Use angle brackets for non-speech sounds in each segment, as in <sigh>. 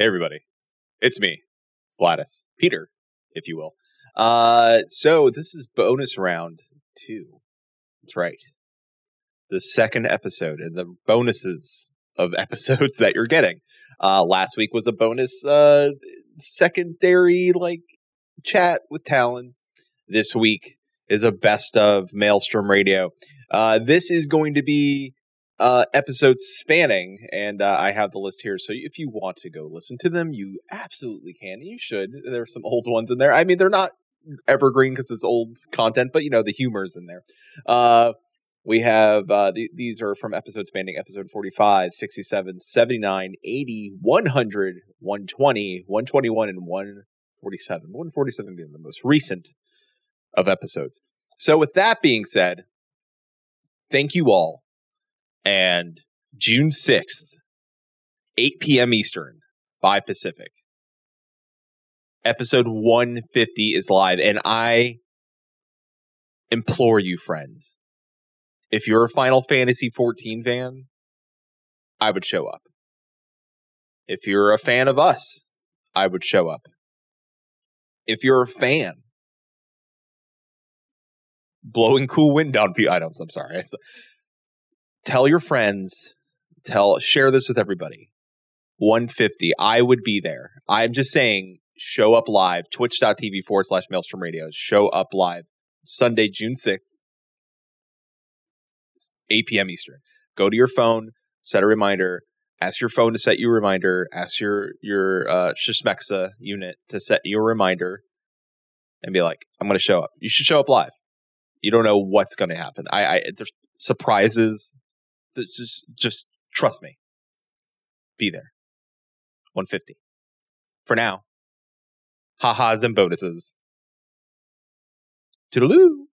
Hey, everybody. It's me, Flatus, Peter, if you will. Uh, so this is bonus round two. That's right. The second episode and the bonuses of <laughs> episodes that you're getting. Uh, last week was a bonus, uh, secondary, like, chat with Talon. This week is a best of Maelstrom Radio. Uh, this is going to be uh, episodes spanning, and uh, I have the list here. So if you want to go listen to them, you absolutely can. You should. There's some old ones in there. I mean, they're not evergreen because it's old content, but you know the humor's in there. Uh, we have uh, th- these are from episode spanning episode 45, 67, 79, 80, 100, 120, 121, and 147. 147 being the most recent of episodes. So, with that being said, thank you all. And June 6th, 8 p.m. Eastern, by Pacific, episode 150 is live. And I implore you, friends, if you're a Final Fantasy 14 fan, I would show up. If you're a fan of us, I would show up. If you're a fan, blowing cool wind down items. I'm sorry. <laughs> Tell your friends, tell share this with everybody. 150. I would be there. I'm just saying, show up live. Twitch.tv forward slash Maelstrom Radios. Show up live. Sunday, June 6th, 8 p.m. Eastern. Go to your phone, set a reminder. Ask your phone to set you a reminder. Ask your your uh, Shishmexa unit to set you a reminder, and be like, "I'm going to show up." You should show up live. You don't know what's going to happen. I, I there's surprises. Just just trust me. Be there. 150. For now. Ha-has and bonuses. Toodaloo.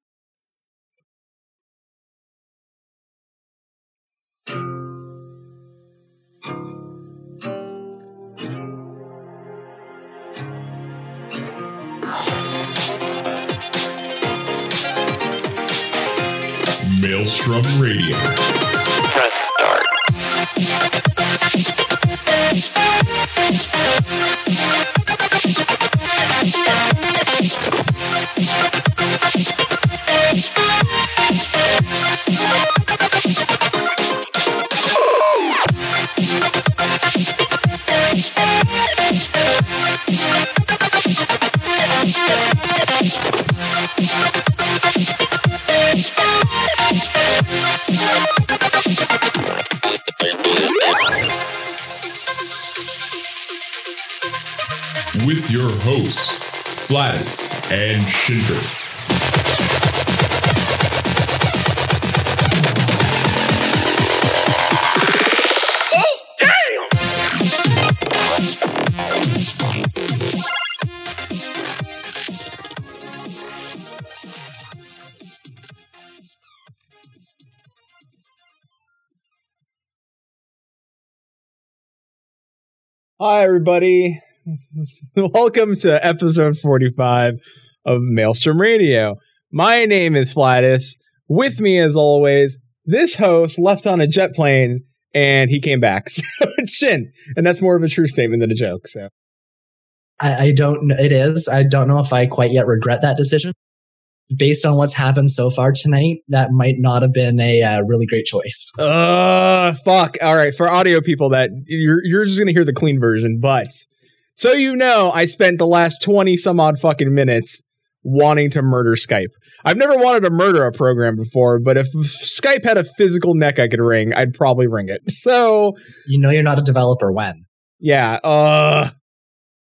Maelstrom Radio. Everybody. <laughs> Welcome to episode 45 of Maelstrom Radio. My name is Flatus. With me, as always, this host left on a jet plane and he came back. <laughs> So it's Shin. And that's more of a true statement than a joke. So I, I don't. It is. I don't know if I quite yet regret that decision. Based on what's happened so far tonight, that might not have been a uh, really great choice. Uh fuck. All right, for audio people that you're you're just gonna hear the clean version, but so you know, I spent the last 20 some odd fucking minutes wanting to murder Skype. I've never wanted to murder a program before, but if Skype had a physical neck I could ring, I'd probably ring it. So You know, you're not a developer when. yeah, uh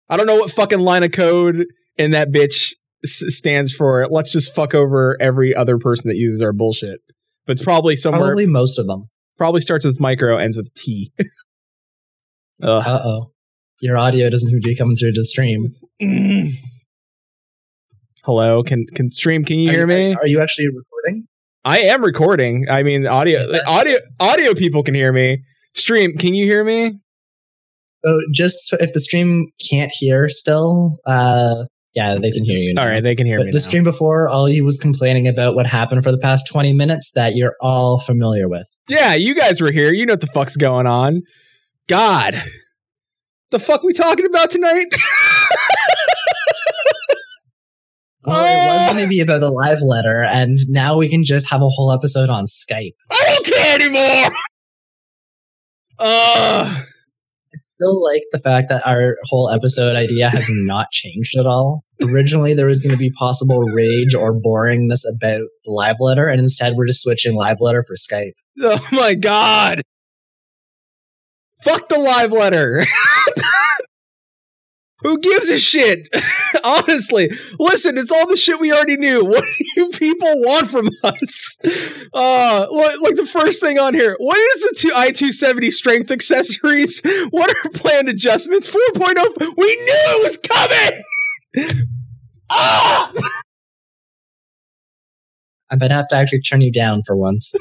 I don't know what fucking line of code in that bitch s- stands for. Let's just fuck over every other person that uses our bullshit. But it's probably somewhere Probably most of them. probably starts with micro, ends with T. <laughs> Uh oh. Your audio doesn't seem to be coming through to the stream. <clears throat> Hello, can can stream? Can you Are hear me? Are you actually recording? I am recording. I mean, audio audio audio people can hear me. Stream, can you hear me? So just if the stream can't hear still, uh, yeah, they can hear you. Now. All right, they can hear But me. the now. stream before, all he was complaining about what happened for the past 20 minutes that you're all familiar with. Yeah, you guys were here. You know what the fuck's going on. God, The fuck we talking about tonight? <laughs> Well, it was going to be about the live letter, and now we can just have a whole episode on Skype. I don't care anymore. Uh, I still like the fact that our whole episode idea has <laughs> not changed at all. Originally, there was going to be possible rage or boringness about the live letter, and instead, we're just switching live letter for Skype. oh my god. Fuck the live letter. <laughs> Who gives a shit? <laughs> Honestly, listen, it's all the shit we already knew. What do you people want from us? Uh, like, like the first thing on here. What is the two, i270 strength accessories? <laughs> What are planned adjustments? 4.0. We knew it was coming. <laughs> ah! I might have to actually turn you down for once.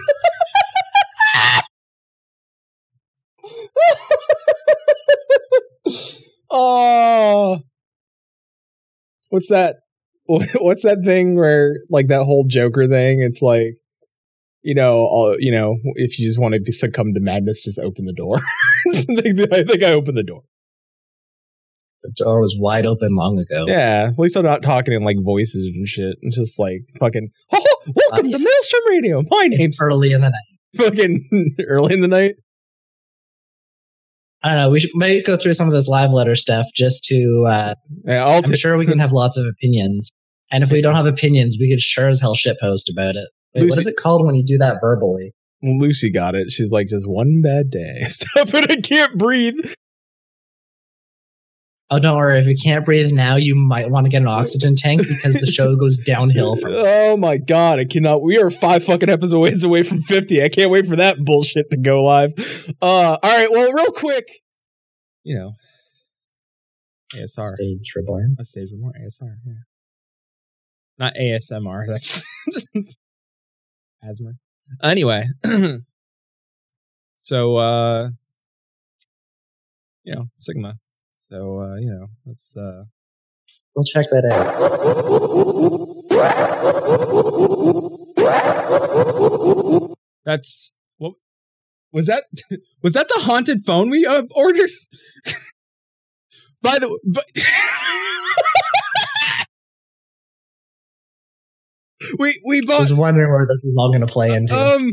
Oh, what's that? <laughs> What's that thing where like that whole Joker thing? It's like, you know, all you know, if you just want to succumb to madness, just open the door. <laughs> <laughs> I think I opened the door. The door was wide open long ago. Yeah, at least I'm not talking in like voices and shit. I'm just like fucking. Oh, welcome to Maelstrom Radio. My name's Early in the night. fucking early in the night. I don't know. We should might go through some of this live letter stuff just to. Uh, Yeah, I'm t- sure we can have lots of opinions, and if we don't have opinions, we could sure as hell shitpost about it. Wait, Lucy- what is it called when you do that verbally? Lucy got it. She's like, just one bad day. <laughs> Stop it! I can't breathe. Oh, don't worry. If you can't breathe now, you might want to get an oxygen tank because the show goes downhill from. <laughs> Oh my god, I cannot. We are five fucking episodes away from 50. I can't wait for that bullshit to go live. Uh all right, well, real quick. You know. ASR. Stage reborn. A stage more ASR, yeah. Not ASMR, <laughs> that's asthma. Anyway. <clears throat> so uh you know, Sigma. So uh, you know, let's uh We'll check that out. That's what was that? <laughs> Was that the haunted phone we uh, ordered? <laughs> By the but <laughs> we we I was wondering where this was all going to play into. um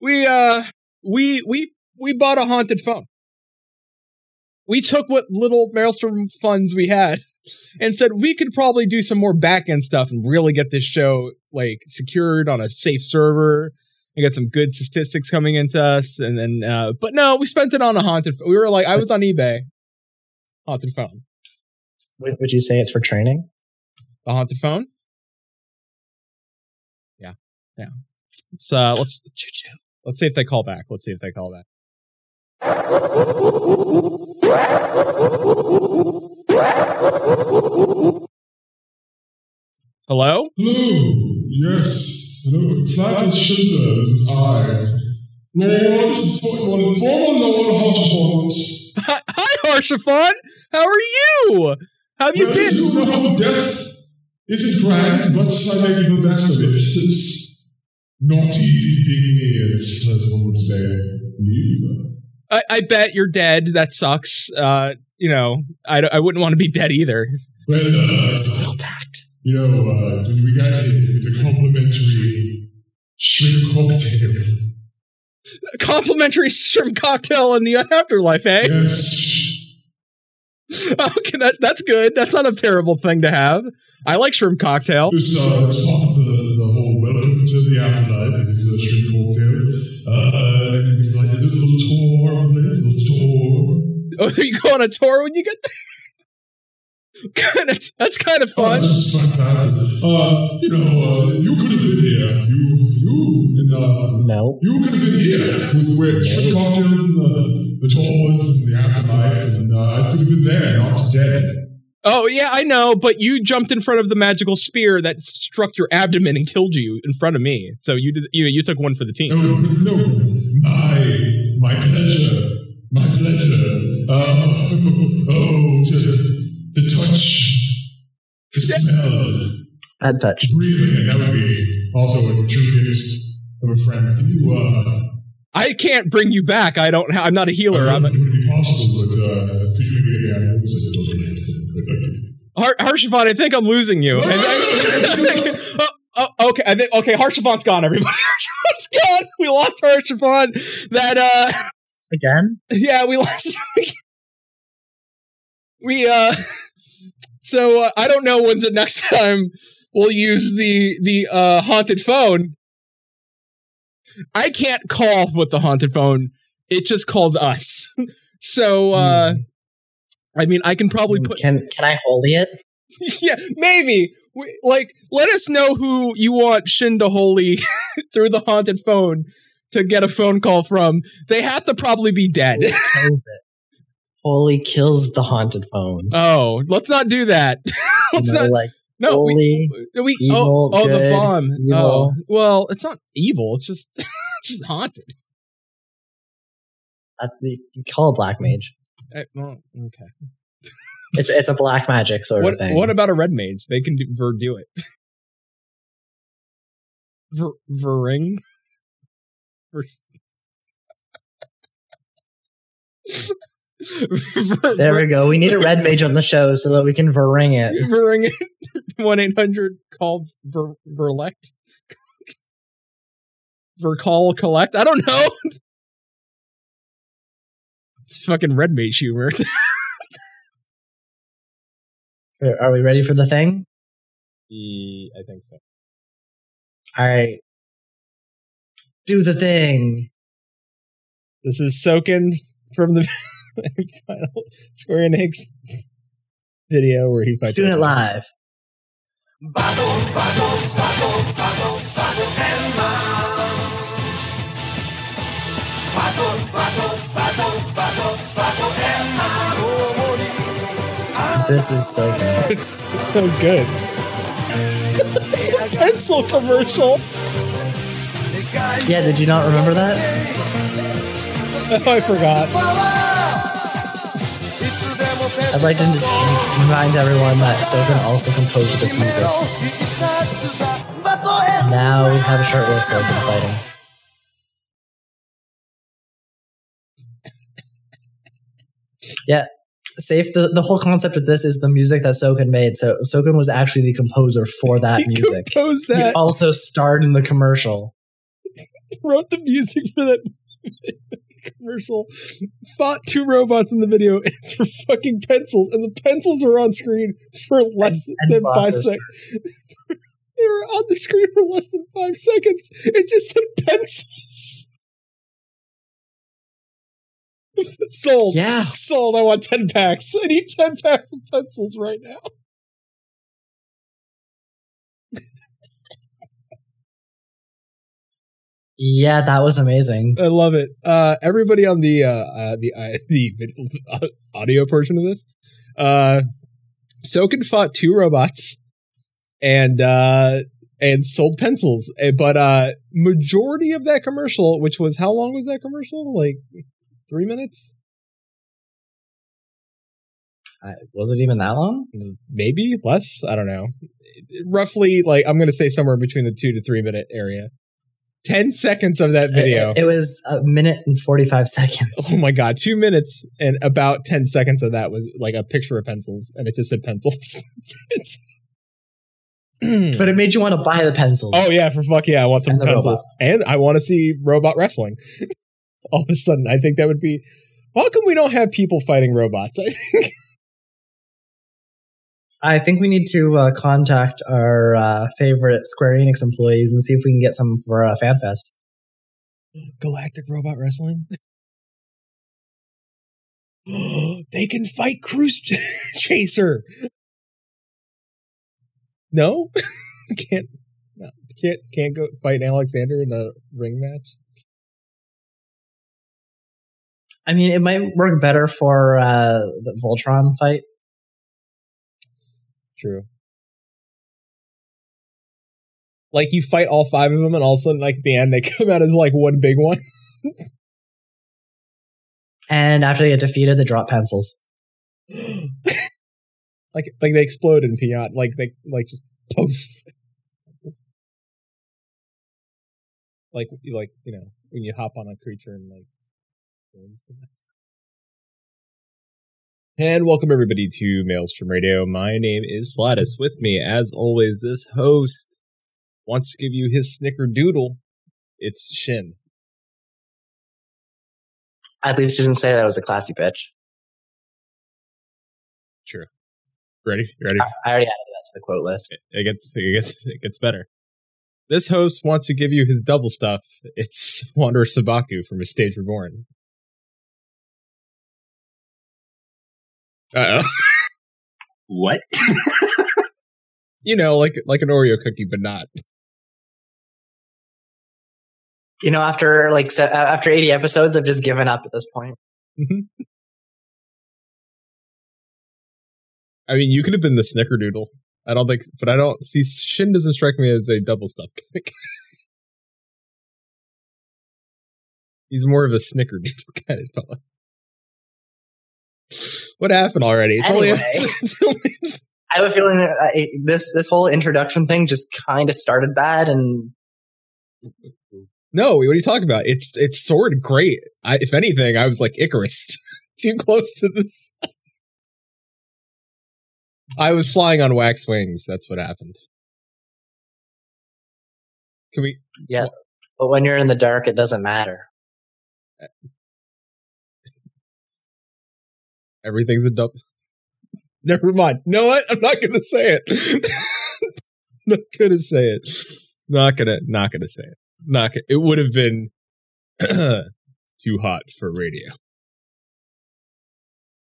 we uh we we we bought a haunted phone. We took what little Maelstrom funds we had and said we could probably do some more back end stuff and really get this show like secured on a safe server and get some good statistics coming into us. And then, uh, but no, we spent it on a haunted. We were like, I was on eBay, haunted phone, Would, would you say it's for training? the haunted phone. Yeah, yeah. Let's uh, let's let's see if they call back. Let's see if they call back. Hello. Hello. Yes. Hello. Flatus Shinta. This is I. Lord, well, former Lord Haurchefant. Hi, hi Haurchefant. How are you? How have you Well, been? You know, death it is grand, but I make the best of it. It's not easy being me, as, one would say. Believe. I, I bet you're dead. That sucks. Uh, you know, I, I wouldn't want to be dead either. Well, a uh, you know, uh, when we got with a complimentary shrimp cocktail. Complimentary shrimp cocktail in the afterlife, eh? Yes. <laughs> Okay, that that's good. That's not a terrible thing to have. I like shrimp cocktail. It's, uh, it's tour. Oh, <laughs> you go on a tour when you get there. <laughs> kind of. That's kind of Oh, fun. this is fantastic. Uh, you know, uh, you could have been here. You, you, and, uh, No. you could have been here with where shrimp cocktails and the, the tours and the afterlife, and uh, I could have been there, not dead. Oh yeah, I know. But you jumped in front of the magical spear that struck your abdomen and killed you in front of me. So you did. You you took one for the team. No, no, my, my pleasure, my pleasure. Uh, oh, to, to touch, to smell, Bad touch. breathing, and that would be also a true gift of a friend. Can you, uh, I can't bring you back. I don't. I'm not a healer. don't I'm a, it would be possible, but uh, could you yeah, I was a little bit. Har- Haurchefant, I think I'm losing you. I think- <laughs> oh, oh, okay, I think okay. Haurchefant's gone. Everybody, <laughs> Haurchefant's gone. We lost Haurchefant. That uh, Again? yeah, we lost. <laughs> we uh, <laughs> so uh, I don't know when the next <laughs> time we'll use the the uh haunted phone. I can't call with the haunted phone. It just calls us. so uh, I mean, I can probably put Can can I hold it? yeah, maybe. We, like, let us know who you want Shin to holy through the haunted phone to get a phone call from. They have to probably be dead. Who kills it? Holy kills the haunted phone. Oh, let's not do that. <laughs> You let's know, not. like No, we, holy. we evil, oh, oh the good, bomb. Oh, well, it's not evil. It's just, <laughs> it's just haunted. uh, you call a black mage. Eh, well, okay. <laughs> It's it's a black magic sort What, of thing. what about a red mage? They can do, ver do it. ver, verring. Ver, ver, there we go. We need a red mage on the show so that we can verring it. <laughs> Verring it. One eight hundred call ver, verlect. Vercall collect. I don't know. It's fucking red mage humor. Are we ready for the thing? I think so. All right. Do the thing. This is Soken from the final <laughs> Square Enix video where he fights. Doing it live. This is so good. It's so good. <laughs> it's a pencil commercial. Yeah, did you not remember that? Oh, <laughs> I forgot. I'd like to just remind everyone that Soken also composed this music. Now we have a short shirtless Soken fighting. Yeah, safe. The, the whole concept of this is the music that Soken made. So Soken was actually the composer for that he music. composed He that. also starred in the commercial. <laughs> wrote the music for that <laughs> commercial. Fought two robots in the video. <laughs> It's for fucking pencils, and the pencils are on screen for less and than five seconds. they were on the screen for less than five seconds. It just said pencils. Sold. Yeah, Sold. I want 10 packs. I need 10 packs of pencils right now. Yeah, that was amazing. I love it. Uh, everybody on the uh, uh, the uh, <laughs> the vid- uh, audio portion of this, uh, Soken fought two robots and uh, and sold pencils. Eh, But uh, majority of that commercial, which was how long was that commercial? Like three minutes, Uh, was it even that long? maybe less. I don't know. Roughly, like I'm gonna say somewhere between the two to three minute area. Ten seconds of that video. It, it was a minute and 45 seconds. Oh my god, two minutes and about 10 seconds of that was like a picture of pencils and it just said pencils. <laughs> But it made you want to buy the pencils. oh yeah, for fuck yeah, I want some And pencils. robots. And I want to see robot wrestling. <laughs> All of a sudden, I think that would be. How come we don't have people fighting robots? <laughs> I think I think we need to uh, contact our uh, favorite Square Enix employees and see if we can get some for uh, FanFest. Galactic Robot Wrestling. <gasps> they can fight Cruise Chaser. No, <laughs> can't. No, can't can't go fight Alexander in a ring match. I mean, it might work better for uh, the Voltron fight. True. Like you fight all five of them, and all of a sudden, like at the end, they <laughs> come out as like one big one. And after they get defeated, they drop pencils. <gasps> like like they explode in Piat. Like they like just <laughs> poof. like like you know when you hop on a creature and like bones come out. And welcome everybody to Maelstrom Radio. My name is Flatus. With me, as always, this host wants to give you his snickerdoodle. It's Shin. At least you didn't say that was a classy bitch. True. Ready? Ready? I, already added that to the quote list. It gets it gets it gets better. This host wants to give you his double stuff. It's <laughs> Wanderer Sabaku from his stage reborn. Uh oh. What? <laughs> you know, like like an Oreo cookie, but not. You know, after like se- uh, after 80 episodes, I've just given up at this point. I mean, you could have been the Snickerdoodle. I don't think, but I don't see. Shin doesn't strike me as a double stuff cake. <laughs> He's more of a Snickerdoodle kind of fella. What happened already? It's only- <laughs> it's only- I have a feeling that uh, this this whole introduction thing just kind of started bad, and no, what are you talking about? It's it's sword great. I, if anything, I was like Icarus, <laughs> too close to this. I was flying on wax wings. That's what happened. Can we? yeah. But when you're in the dark, it doesn't matter. Everything's a dump. <laughs> Never mind. No, what? I'm not gonna say it. <laughs> not gonna say it. Not gonna. Not gonna say it. Not. Gonna, it would have been <clears throat> too hot for radio.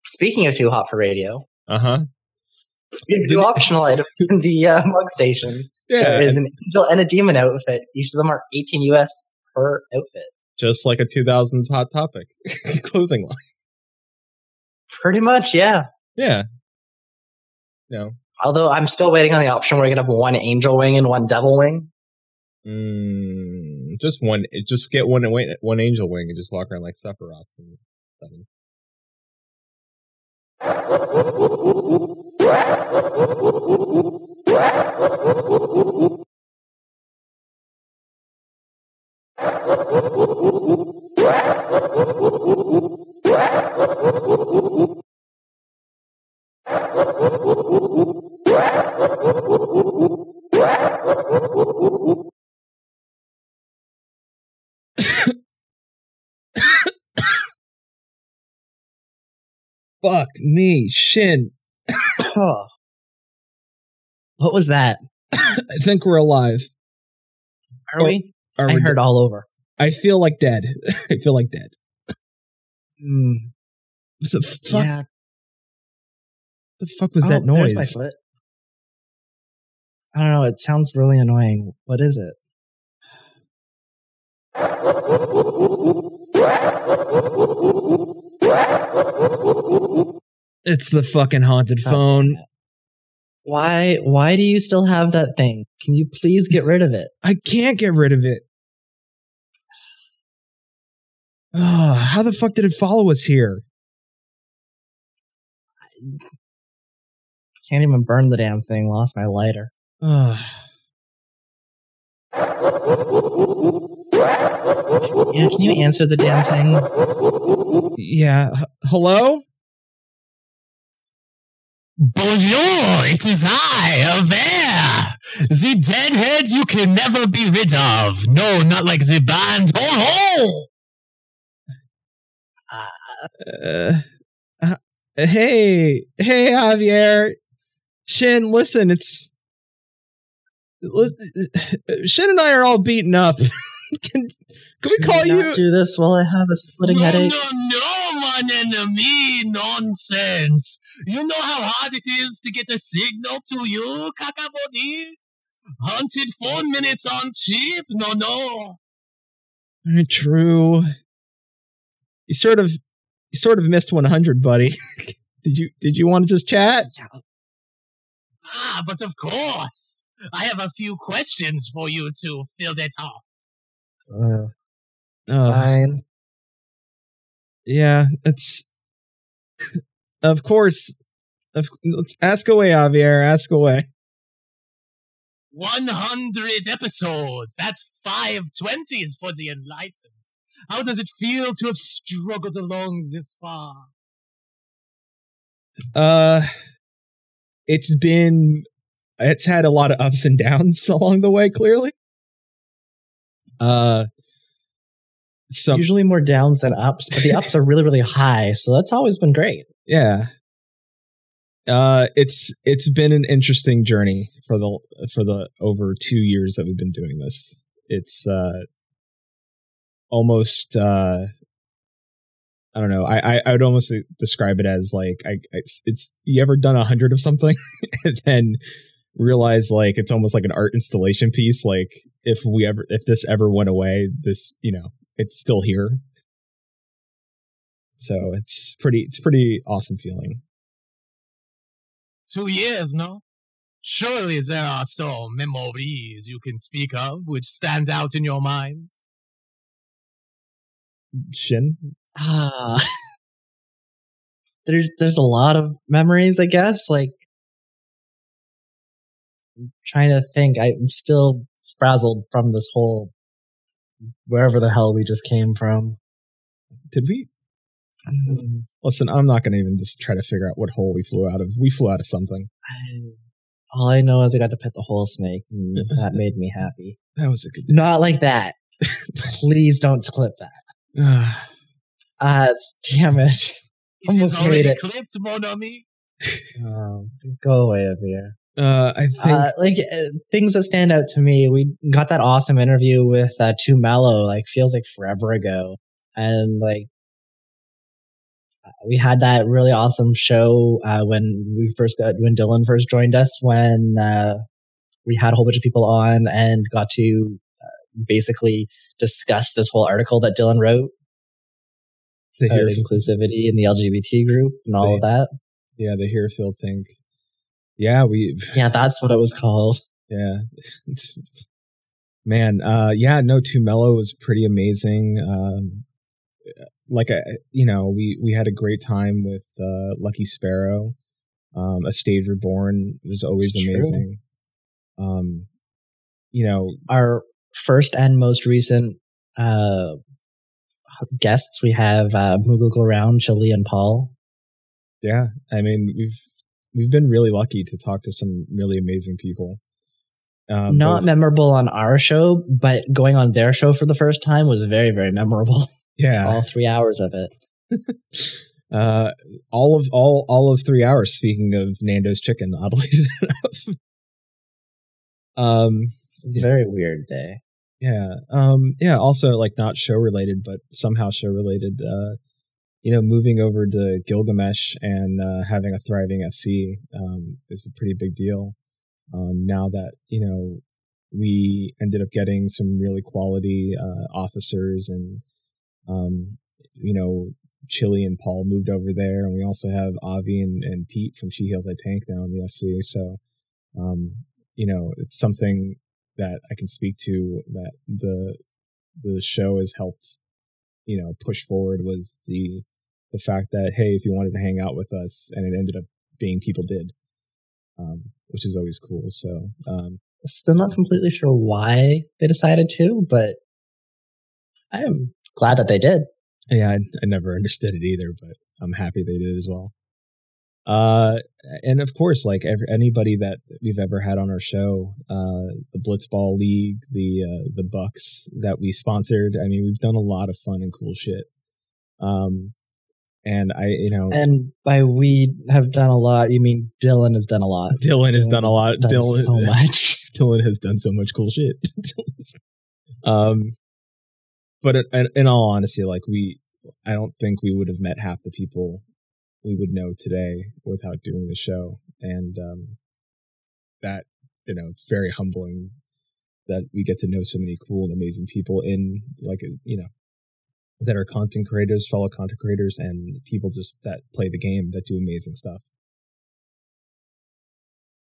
Speaking of too hot for radio, Uh huh. we have two optional items <laughs> in the uh, Mog Station. Yeah. there is an angel and a demon outfit. Each of them are 18 US per outfit. just like a 2000s hot topic clothing line. Pretty much, yeah. Yeah. No. Although I'm still waiting on the option where you can have one angel wing and one devil wing. Mm, just one. Just get one one angel wing and just walk around like Sephiroth. and. <coughs> Fuck me, Shin. Oh. <coughs> What was that? <coughs> I think we're alive. Are Oh, we? Are I we heard dead? all over. I feel like dead. <laughs> I feel like dead. Mm, the fuck? yeah. The fuck was Oh, that there's noise? my foot. I don't know. It sounds really annoying. What is it? It's the fucking haunted Oh, phone. Why? Why do you still have that thing? Can you please get rid of it? I can't get rid of it. <sighs> How the fuck did it follow us here? Can't even burn the damn thing. Lost my lighter. Ugh. <sighs> Yeah, can you answer the damn thing? yeah. H- hello? Bonjour, it is I, Aver, the deadhead you can never be rid of. No, not like the band. Ho ho! Uh, uh, hey, hey, Javier. Shin, listen, it's. <sighs> Shin and I are all beaten up. <laughs> can, can we call Can you? do this while I have a splitting No, headache? no, no, mon enemy, nonsense. You know how hard it is to get a signal to you, Kakabodi? Hunted four minutes on cheap? No, no. Uh, True. You sort of, you sort of missed 100, buddy. <laughs> did you? Did you want to just chat? Ah, but of course. I have a few questions for you to fill that up. Uh, Uh, fine. yeah, it's. <laughs> of course. Of, let's ask away, Javier. Ask away. 100 episodes. That's five twenties for the enlightened. How does it feel to have struggled along this far? Uh, it's been it's had a lot of ups and downs <laughs> along the way. Clearly, uh, some Usually more downs than ups, but the ups are really, really high. So that's always been great. yeah. Uh, it's it's been an interesting journey for the for the over two years that we've been doing this. It's uh almost uh I don't know. I I, I would almost describe it as like I it's, it's you ever done a hundred of something <laughs> and then realize like it's almost like an art installation piece. Like if we ever if this ever went away, this you know it's still here. So it's pretty it's pretty awesome feeling. Two years, no? Surely there are some memories you can speak of which stand out in your mind. Shin, Ah. <laughs> there's there's a lot of memories, I guess. Like I'm trying to think. I'm still frazzled from this whole wherever the hell we just came from. did we listen? I'm not going to even just try to figure out what hole we flew out of. We flew out of something. I- All I know is I got to pet the whole snake, and <laughs> that made me happy. That was a good. Not like that. <laughs> Please don't clip that. Uh, damn it. It <laughs> Almost is already made it. clipped, mon ami. Um, go away over here. uh, I think Uh, like uh, things that stand out to me, we got that awesome interview with uh, 2 Mello. Like feels like forever ago, and like uh, we had that really awesome show uh, when we first got when Dylan first joined us. When uh, we had a whole bunch of people on and got to uh, basically discuss this whole article that Dylan wrote, the hair, inclusivity in the LGBT group and all of that. yeah, the Hairfield thing. Yeah, we <laughs> Yeah, that's what it was called. yeah. <laughs> Man, uh, yeah, no, 2 Mello was pretty amazing. Um, like I, you know, we we had a great time with uh, Lucky Sparrow. Um, a Stage Reborn was always It's true. amazing. Um, you know, our first and most recent uh, guests, we have uh, Moogle Round, Chili, and Paul. yeah, I mean, we've we've been really lucky to talk to some really amazing people. Um, Not both- memorable on our show, but going on their show for the first time was very, very memorable. yeah, All three hours of it. <laughs> uh, all of all all of three hours. Speaking of Nando's chicken, <laughs> oddly enough. um, It's a very weird day. Yeah, um, yeah. Also, like not show related, but somehow show related. Uh, you know, moving over to Gilgamesh and uh, having a thriving FC um, is a pretty big deal. Um, now that you know we ended up getting some really quality uh, officers and um, you know Chili and Paul moved over there, and we also have Avi and, and Pete from She Heals I Tank now in the FC. So, um, you know, it's something that I can speak to that the the show has helped, you know, push forward was the the fact that hey, if you wanted to hang out with us, and it ended up being people did, um, which is always cool. So, um, Still not completely sure why they decided to, but I am glad that they did. Yeah, I, I never <laughs> understood it either, but I'm happy they did as well. Uh, and of course, like every, anybody that we've ever had on our show, uh, the Blitzball League, the uh, the Bucks that we sponsored. I mean, we've done a lot of fun and cool shit. Um, and I, you know, And by we have done a lot, you mean Dylan has done a lot. <laughs> Dylan has done a lot. Done Dylan, so <laughs> much. Dylan has done so much cool shit. <laughs> um, but in, in all honesty, like we, I don't think we would have met half the people we would know today without doing the show, and um, that you know, it's very humbling that we get to know so many cool and amazing people in like you know that are content creators, fellow content creators, and people just that play the game that do amazing stuff.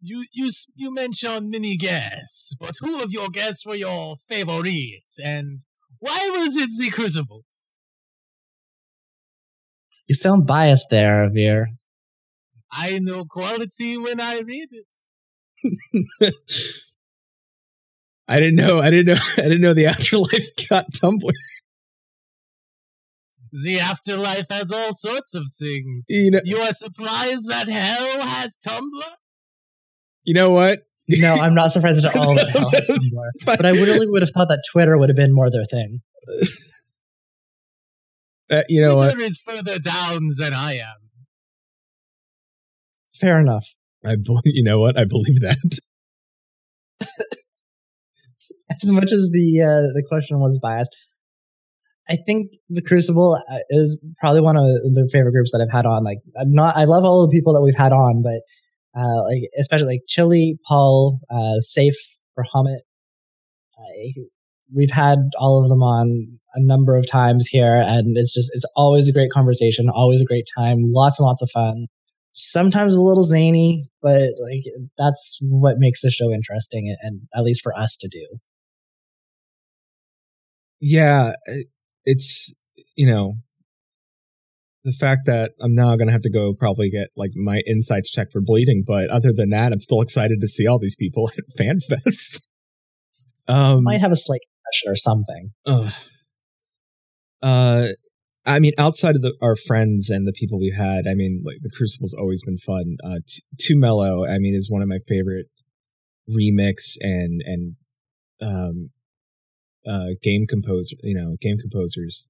You you you mentioned many guests, but who of your guests were your favorite, and why was it the Crucible? You sound biased there, Veer. I know quality when I read it. <laughs> I didn't know. I didn't know. <laughs> I didn't know the afterlife <laughs> got Tumblr. The afterlife has all sorts of things. You know, You are surprised that hell has Tumblr? you know what? No, I'm not surprised at all that hell has Tumblr. But I really would have thought that Twitter would have been more their thing. Uh, you know what? Twitter is further down than I am. Fair enough. I bel <laughs> you know what? I believe that. <laughs> As much as the uh, the question was biased, I think the Crucible uh, is probably one of the favorite groups that I've had on. Like, I'm not. I love all the people that we've had on, but uh, like especially like Chili, Paul, uh, Safe, Rahamit. I we've had all of them on a number of times here, and it's just it's always a great conversation, always a great time, lots and lots of fun. Sometimes a little zany, but like that's what makes the show interesting, and, at least for us to do. Yeah, it's you know the fact that I'm now going to have to go probably get like my insights checked for bleeding, but other than that, I'm still excited to see all these people at <laughs> FanFest. Um, Might have a slight confession or something. Uh, I mean, outside of the, our friends and the people we've had, I mean, like the Crucible's always been fun. Uh, T- 2 Mello, I mean, is one of my favorite remix and and um, uh, game composer, you know, game composers.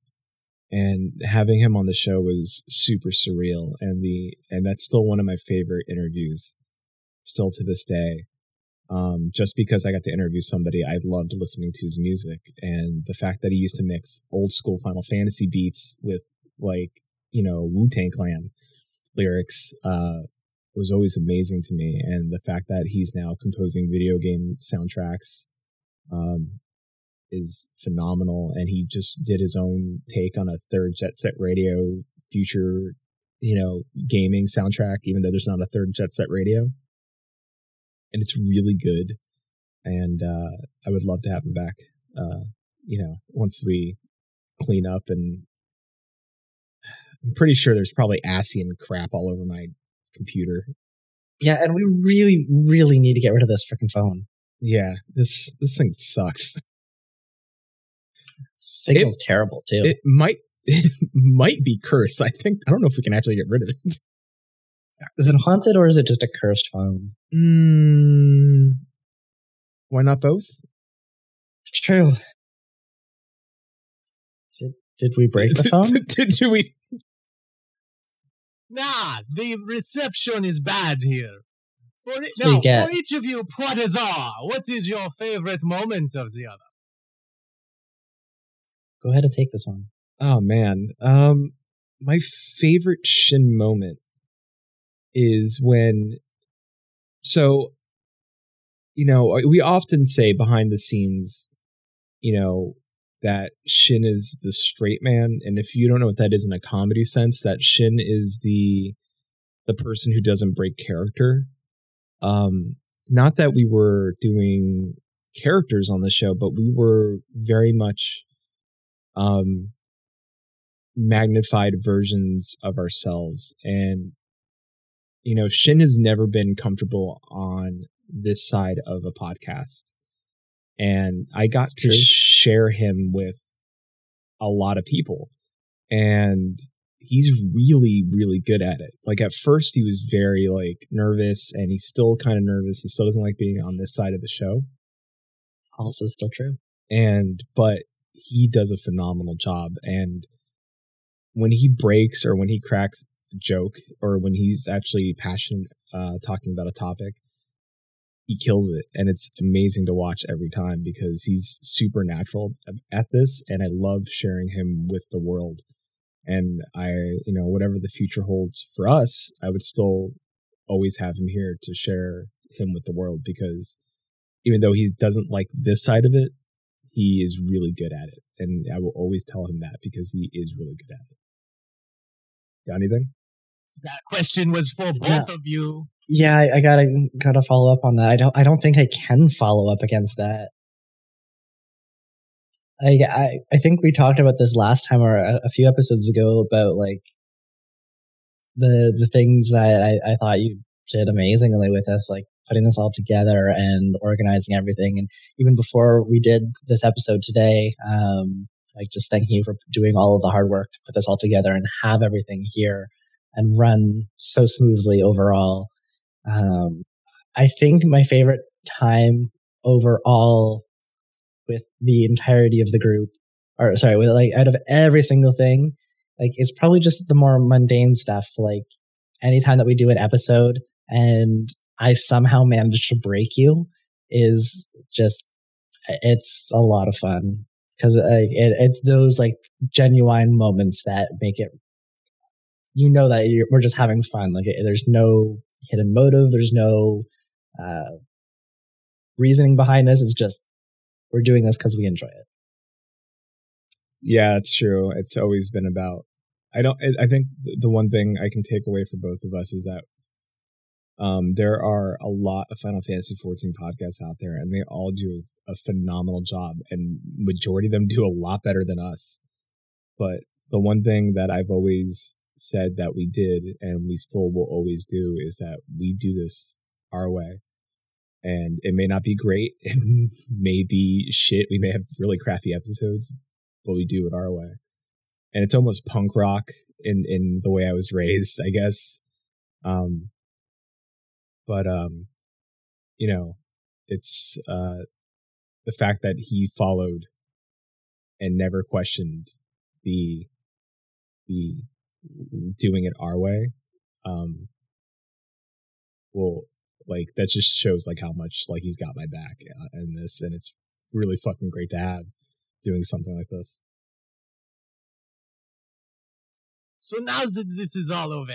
And having him on the show was super surreal, and the and that's still one of my favorite interviews, still to this day um, just because I got to interview somebody I loved listening to his music, and the fact that he used to mix old school Final Fantasy beats with like you know Wu Tang Clan lyrics uh, was always amazing to me, and the fact that he's now composing video game soundtracks um, is phenomenal, and he just did his own take on a third Jet Set Radio future you know gaming soundtrack, even though there's not a third Jet Set Radio and it's really good. And uh, I would love to have him back. Uh, you know, once we clean up, and I'm pretty sure there's probably Asian crap all over my computer. Yeah, and we really, really need to get rid of this freaking phone. Yeah, this this thing sucks. Signal's terrible too. It might <laughs> it might be cursed. I think I don't know if we can actually get rid of it. Is it haunted or is it just a cursed phone? Mm, why not both? It's true. Did, did we break the phone? did, <laughs> did we? Nah, the reception is bad here. For, That's what you now, for each of you, Poitazar, what is your favorite moment of the other? Go ahead and take this one. Oh man. Um my favorite Shin moment is when so you know, we often say behind the scenes, you know, that Shin is the straight man and if you don't know what that is in a comedy sense, that Shin is the the person who doesn't break character. Um not that we were doing characters on the show, but we were very much um magnified versions of ourselves and you know shin has never been comfortable on this side of a podcast. And i got to True. share him with a lot of people. And he's really really good at it. Like at first he was very like nervous and he's still kind of nervous. He still doesn't like being on this side of the show. Also, still true. and but he does a phenomenal job. And when he breaks or when he cracks joke or when he's actually passionate uh talking about a topic he kills it and it's amazing to watch every time because he's supernatural at this and i love sharing him with the world and i you know whatever the future holds for us i would still always have him here to share him with the world because even though he doesn't like this side of it he is really good at it. And I will always tell him that because he is really good at it. Got anything? That question was for both of you. Yeah, I, I gotta gotta follow up on that. I don't I don't think I can follow up against that. I I, I think we talked about this last time or a, a few episodes ago about like the the things that I, I thought you did amazingly with us, like putting this all together and organizing everything. And even before we did this episode today, um, Like just thanking you for doing all of the hard work to put this all together and have everything here and run so smoothly overall. Um, I think my favorite time overall with the entirety of the group, or sorry, with like out of every single thing, like it's probably just the more mundane stuff. Like anytime that we do an episode and I somehow manage to break you is just it's a lot of fun because like, it, it's those like genuine moments that make it you know that we're just having fun like it, there's no hidden motive there's no uh, reasoning behind this it's just we're doing this because we enjoy it Yeah, it's true. It's always been about. I don't. I- I think the one thing I can take away for both of us is that um, there are a lot of Final Fantasy 14 podcasts out there, and they all do a phenomenal job, and majority of them do a lot better than us. But the one thing that I've always said that we did, and we still will always do, is that we do this our way. And it may not be great. <laughs> It may be shit. We may have really crappy episodes, but we do it our way. And it's almost punk rock in in the way I was raised, I guess. Um but um you know, it's uh the fact that he followed and never questioned the the doing it our way um will like that just shows like how much like he's got my back uh, in this and it's really fucking great to have doing something like this. So now that this is all over,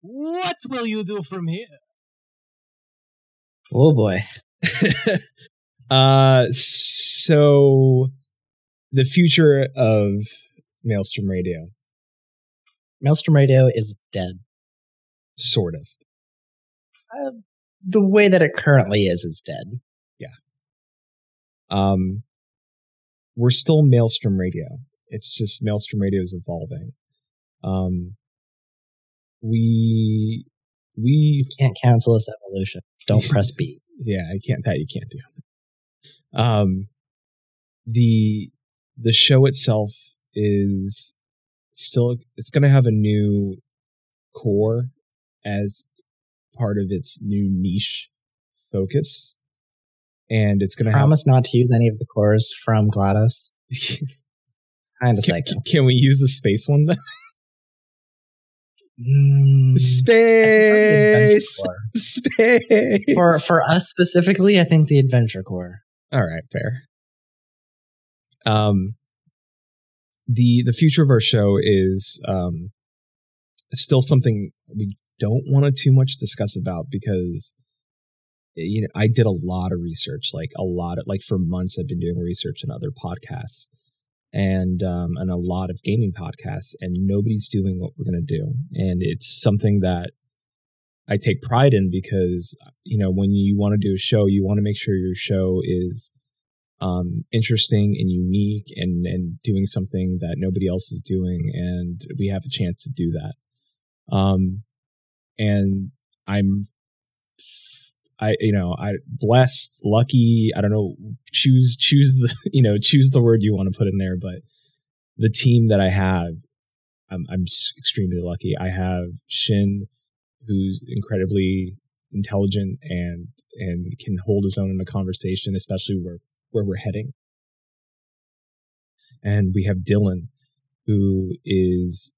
what will you do from here? oh boy. <laughs> Uh so the future of maelstrom radio maelstrom radio is dead. Sort of. Uh, the way that it currently is is dead. Yeah. um we're still maelstrom radio. It's just maelstrom radio is evolving. Um we we you can't cancel this evolution. Don't press b. <laughs> Yeah i can't that you can't do. Um the the show itself is still it's going to have a new core as part of its new niche focus and it's going to have promise not to use any of the cores from GLaDOS. <laughs> Kind of can, we use the space one then? Mm, <laughs> space space for for us specifically, I think the adventure core. All right, fair. Um, the the future of our show is um still something we don't want to too much discuss about because you know I did a lot of research, like a lot of like for months I've been doing research on other podcasts and um and a lot of gaming podcasts, and nobody's doing what we're gonna do, and it's something that I take pride in because you know when you want to do a show, you want to make sure your show is um, interesting and unique and and doing something that nobody else is doing, and we have a chance to do that. Um, and I'm, I you know I blessed, lucky. I don't know. Choose choose the <laughs> you know choose the word you want to put in there, but the team that I have, I'm I'm extremely lucky. I have Shin, who's incredibly intelligent and and can hold his own in a conversation, especially where where we're heading. And we have Dylan, who is,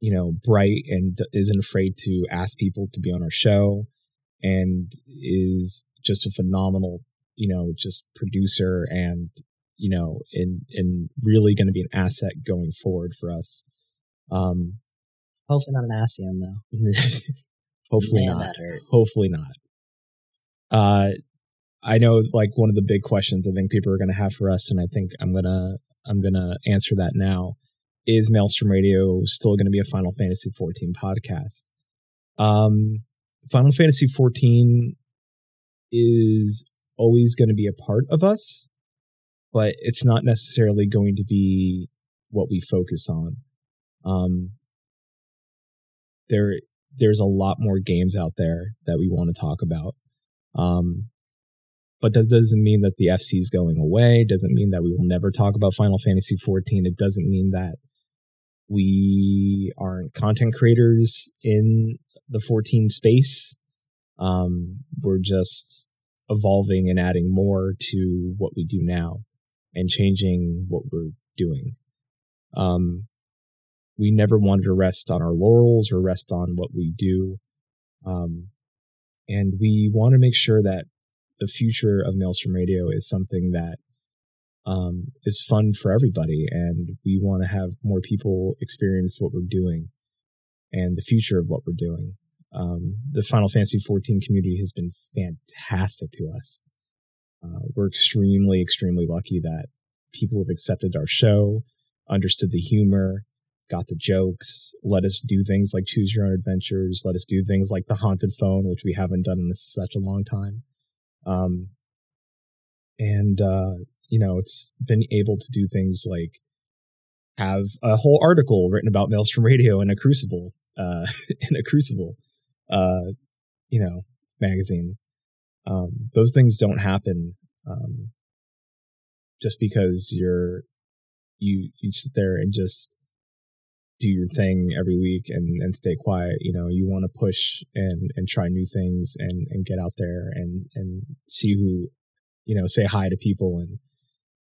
you know, bright and isn't afraid to ask people to be on our show and is just a phenomenal, you know, just producer and, you know, and, and really going to be an asset going forward for us. Um, Hopefully not an Asian though. <laughs> hopefully Man, not hopefully not uh i know like one of the big questions i think people are going to have for us and i think i'm to i'm to answer that now is maelstrom radio still going to be a final fantasy 14 podcast um final fantasy 14 is always going to be a part of us but it's not necessarily going to be what we focus on um there there's a lot more games out there that we want to talk about. Um, but that doesn't mean that the FC is going away. Doesn't mean that we will never talk about Final Fantasy 14. It doesn't mean that we aren't content creators in the 14 space. Um, we're just evolving and adding more to what we do now and changing what we're doing. Um, we never wanted to rest on our laurels or rest on what we do. Um, and we want to make sure that the future of Maelstrom Radio is something that um, is fun for everybody. And we want to have more people experience what we're doing and the future of what we're doing. Um, the Final Fantasy 14 community has been fantastic to us. Uh, we're extremely, extremely lucky that people have accepted our show, understood the humor, got the jokes, let us do things like choose your own adventures, let us do things like the haunted phone, which we haven't done in such a long time. Um, and, uh, you know, it's been able to do things like have a whole article written about Maelstrom Radio in a Crucible, uh, <laughs> in a Crucible, uh, you know, magazine. Um, those things don't happen, um, just because you're, you, you sit there and just do your thing every week and, and stay quiet. You know, you want to push and, and try new things and, and get out there and, and see who, you know, say hi to people and,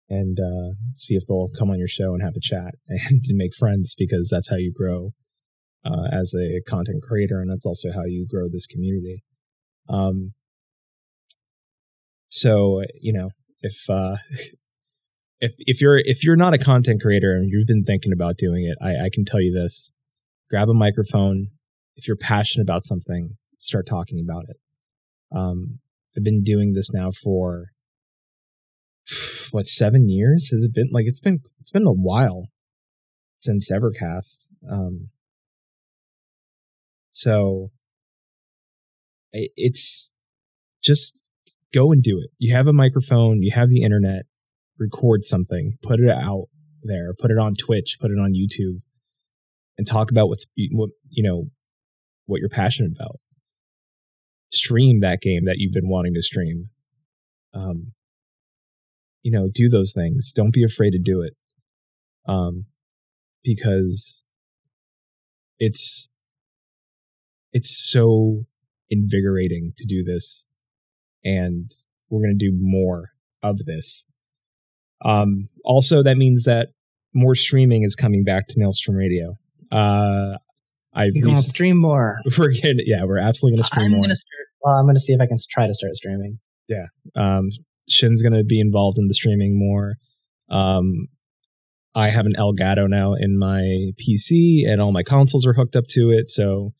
and, uh, see if they'll come on your show and have a chat <laughs> and to make friends because that's how you grow, uh, as a content creator. And that's also how you grow this community. Um, so, you know, if, uh, <laughs> if if you're if you're not a content creator and you've been thinking about doing it, I, I can tell you this: grab a microphone. If you're passionate about something, start talking about it. Um, I've been doing this now for what seven years? Has it been like it's been it's been a while since Evercast. Um, so it, it's just go and do it. You have a microphone, you have the internet record something, put it out there, put it on Twitch, put it on YouTube, and talk about what's what you know what you're passionate about. Stream that game that you've been wanting to stream. Um, you know, do those things. Don't be afraid to do it. Um, because it's it's so invigorating to do this, and we're gonna do more of this um, also, that means that more streaming is coming back to Maelstrom Radio. Uh, I You're gonna stream more. <laughs> We're gonna, yeah, we're absolutely gonna stream I'm more. gonna start. Well, I'm gonna see if I can try to start streaming. Yeah, um, Shin's gonna be involved in the streaming more. Um, I have an Elgato now in my PC, and all my consoles are hooked up to it. So,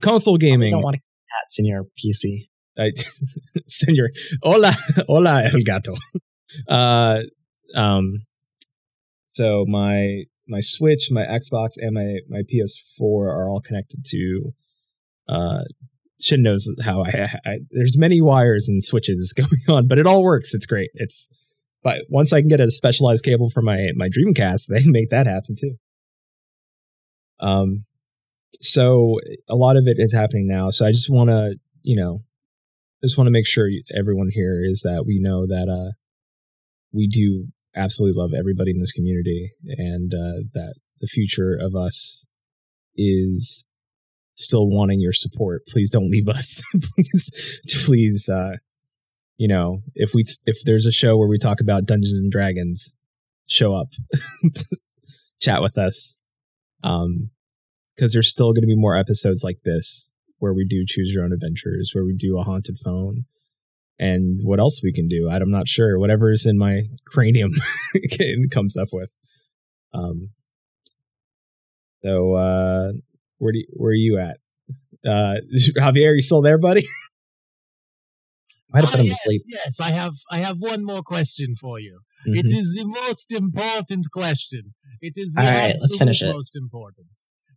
console gaming. don't want to cats in your PC. I <laughs> send your hola hola el gato. <laughs> Uh, um, so my my Switch, my Xbox, and my my PS4 are all connected to. Uh, Shin knows how I, I there's many wires and switches <laughs> going on, but it all works. It's great. It's but once I can get a specialized cable for my my Dreamcast, <laughs> they make that happen too. Um, so a lot of it is happening now. So I just want to, you know, just want to make sure everyone here is that we know that uh, we do absolutely love everybody in this community, and uh, that the future of us is still wanting your support. Please don't leave us. <laughs> please, please, uh, you know, if we if there's a show where we talk about Dungeons and Dragons, show up, <laughs> chat with us. Um, because there's still going to be more episodes like this where we do choose your own adventures, where we do a haunted phone, and what else we can do. I'm not sure. Whatever is in my cranium <laughs> comes up with. Um. So, uh, where do you, where are you at? Uh, <laughs> Javier, you still there, buddy? <laughs> Might have Ah, put him yes, to sleep. Yes, I have. I have one more question for you. It Mhm. is the most important question. It is the All right, let's absolute finish it. most important,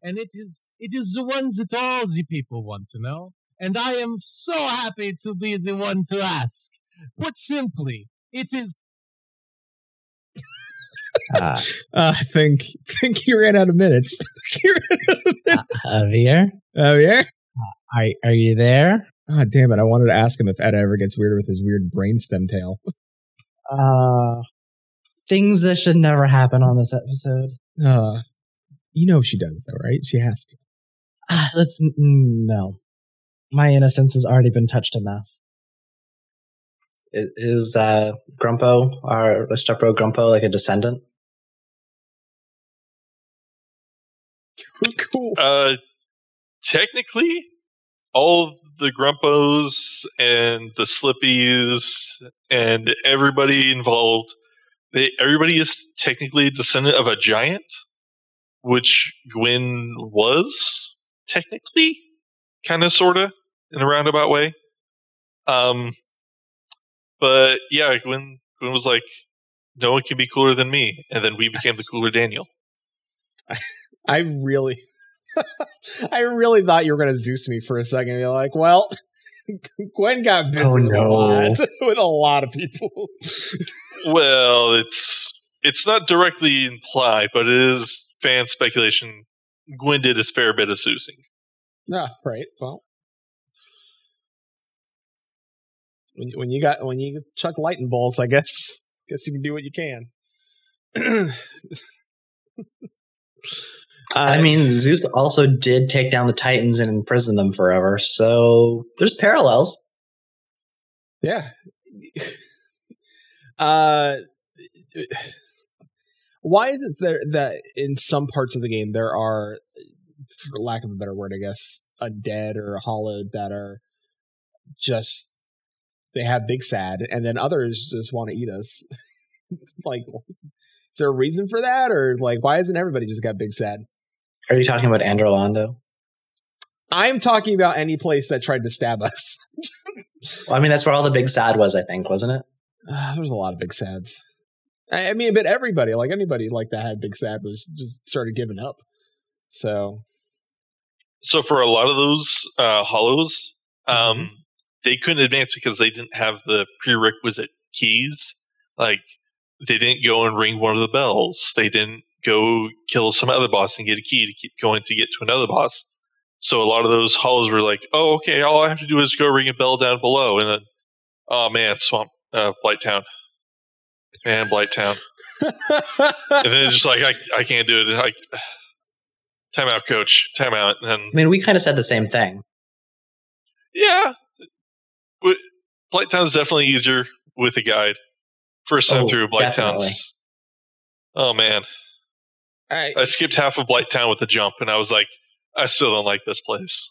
and it is it is the one that all the people want to know. And I am so happy to be the one to ask. Put simply, it is Uh, Uh, <laughs> I think think you ran out of minutes. <laughs> out of minutes. Javier, Javier, are are you there? Ah, damn it! I wanted to ask him if Ed ever gets weird with his weird brainstem tail. <laughs> Uh, things that should never happen on this episode. Uh, you know she does though, right? She has to. Ah, let's mm, no. My innocence has already been touched enough. Is uh, Grumpo or Lestepro Grumpo like a descendant? cool. Uh, technically, all the Grumpos and the Slippies and everybody involved, they everybody is technically a descendant of a giant, which Gwyn was technically, kind of, sorta, in a roundabout way. Um, but yeah, Gwyn Gwyn was like, "No one can be cooler than me," and then we became the <laughs> cooler Daniel. I really, <laughs> I really thought you were going to Zeus me for a second. You're like, well, <laughs> Gwyn got busy Oh, with, no. a lot, with a lot of people. Well, it's it's not directly implied, but it is fan speculation. Gwyn did a fair bit of Zeusing. yeah, right. Well, when you, when you got when you chuck lightning bolts, I guess <laughs> guess you can do what you can. <clears throat> I mean, Zeus also did take down the Titans and imprison them forever, so there's parallels. Yeah. <laughs> Uh, why is it there that in some parts of the game there are, for lack of a better word, I guess, undead or hollowed that are just they have big sad, and then others just want to eat us. <laughs> like, is there a reason for that, or like, why isn't everybody just got big sad? Are you talking about Anor Londo? I'm talking about any place that tried to stab us. <laughs> Well, I mean, that's where all the big sad was, I think, wasn't it? Uh, there's a lot of big sads. I, I mean, but everybody, like anybody like that had big sad was just started giving up. So So for a lot of those uh, hollows, um, they couldn't advance because they didn't have the prerequisite keys. Like they didn't go and ring one of the bells. They didn't go kill some other boss and get a key to keep going to get to another boss. So a lot of those halls were like, "Oh, okay, all I have to do is go ring a bell down below," and then, "Oh man, swamp, uh, Blight Town, man, Blight Town," and then it's just like, "I, I can't do it." Like, time out, coach, time out, and then I mean, we kind of said the same thing. Yeah. Wi- Blight Town's definitely easier with a guide. First time Oh, through Blight. Town's. Oh man. I, I skipped half of Blight Town with the jump and I was like, I still don't like this place.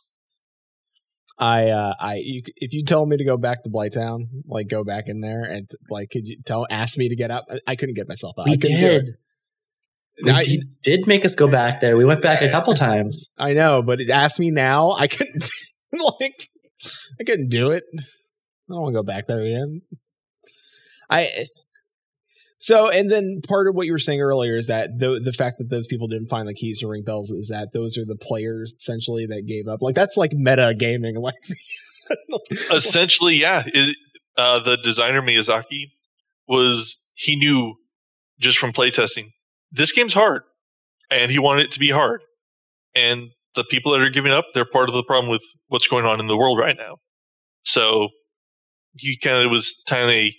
I, uh, I, you, if you tell me to go back to Blighttown, like go back in there and like, could you tell, ask me to get up? I, I couldn't get myself out. We I couldn't did. it. We I- did, did make us go back there. We went back a couple times. I know, but it asked me now. I couldn't, <laughs> like, I couldn't do it. I don't want to go back there again. I. So, and then part of what you were saying earlier is that the the fact that those people didn't find the keys to ring bells is that those are the players essentially that gave up. Like that's like meta gaming. <laughs> Like, Essentially, yeah. It, uh, the designer Miyazaki was, he knew just from playtesting, this game's hard. And he wanted it to be hard. And the people that are giving up, they're part of the problem with what's going on in the world right now. So he kind of was kind of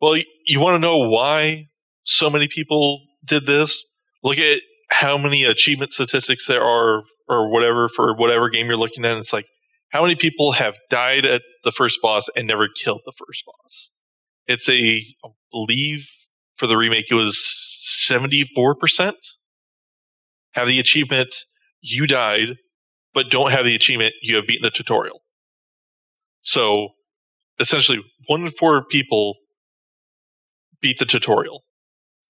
well, you want to know why so many people did this? Look at how many achievement statistics there are, or whatever, for whatever game you're looking at. It's like, how many people have died at the first boss and never killed the first boss? It's a, I believe for the remake, it was 74% have the achievement, you died, but don't have the achievement, you have beaten the tutorial. So essentially, one in four people beat the tutorial.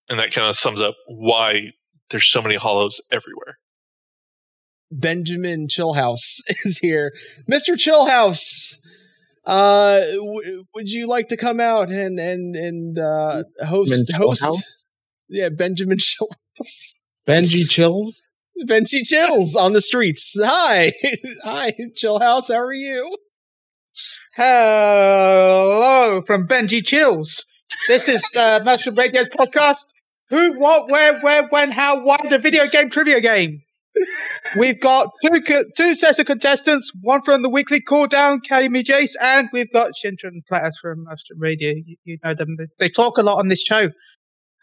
And that kind of sums up why there's so many hollows everywhere. Benjamin Chillhouse <laughs> is here. Mr. Chillhouse, uh, w- would you like to come out and and and uh, host Benjamin host? Chillhouse? Yeah, Benjamin <laughs> Chillhouse. Benji chills. Benji Chills on the streets. Hi, <laughs> hi, Chillhouse. How are you? Hello from Benji Chills. This is uh, Maelstrom Radio's podcast. Who, what, where, where, when, how, why, the video game trivia game. We've got two co- two sets of contestants, one from the weekly call down, Kami Jace, and we've got Shintron Flatters from Astro Radio. You, you know them. They, they talk a lot on this show.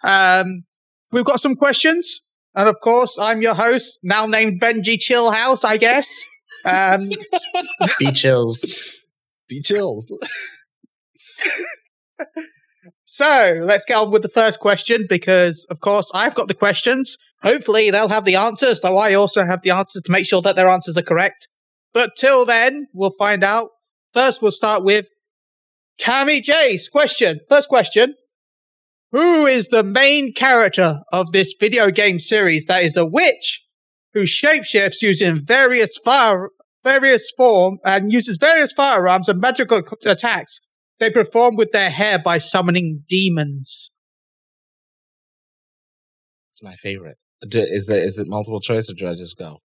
Um, we've got some questions. And of course, I'm your host, now named Benji Chillhouse, I guess. Um, Be chills. Be chills. so let's get on with the first question because, of course, I've got the questions. Hopefully, they'll have the answers, so I also have the answers to make sure that their answers are correct. But till then, we'll find out. First, we'll start with Cami Jace. Question. First question. Who is the main character of this video game series that is a witch who shapeshifts using various fire, various form and uses various firearms and magical attacks they perform with their hair by summoning demons? It's my favorite. Is it is it multiple choice or do I just go?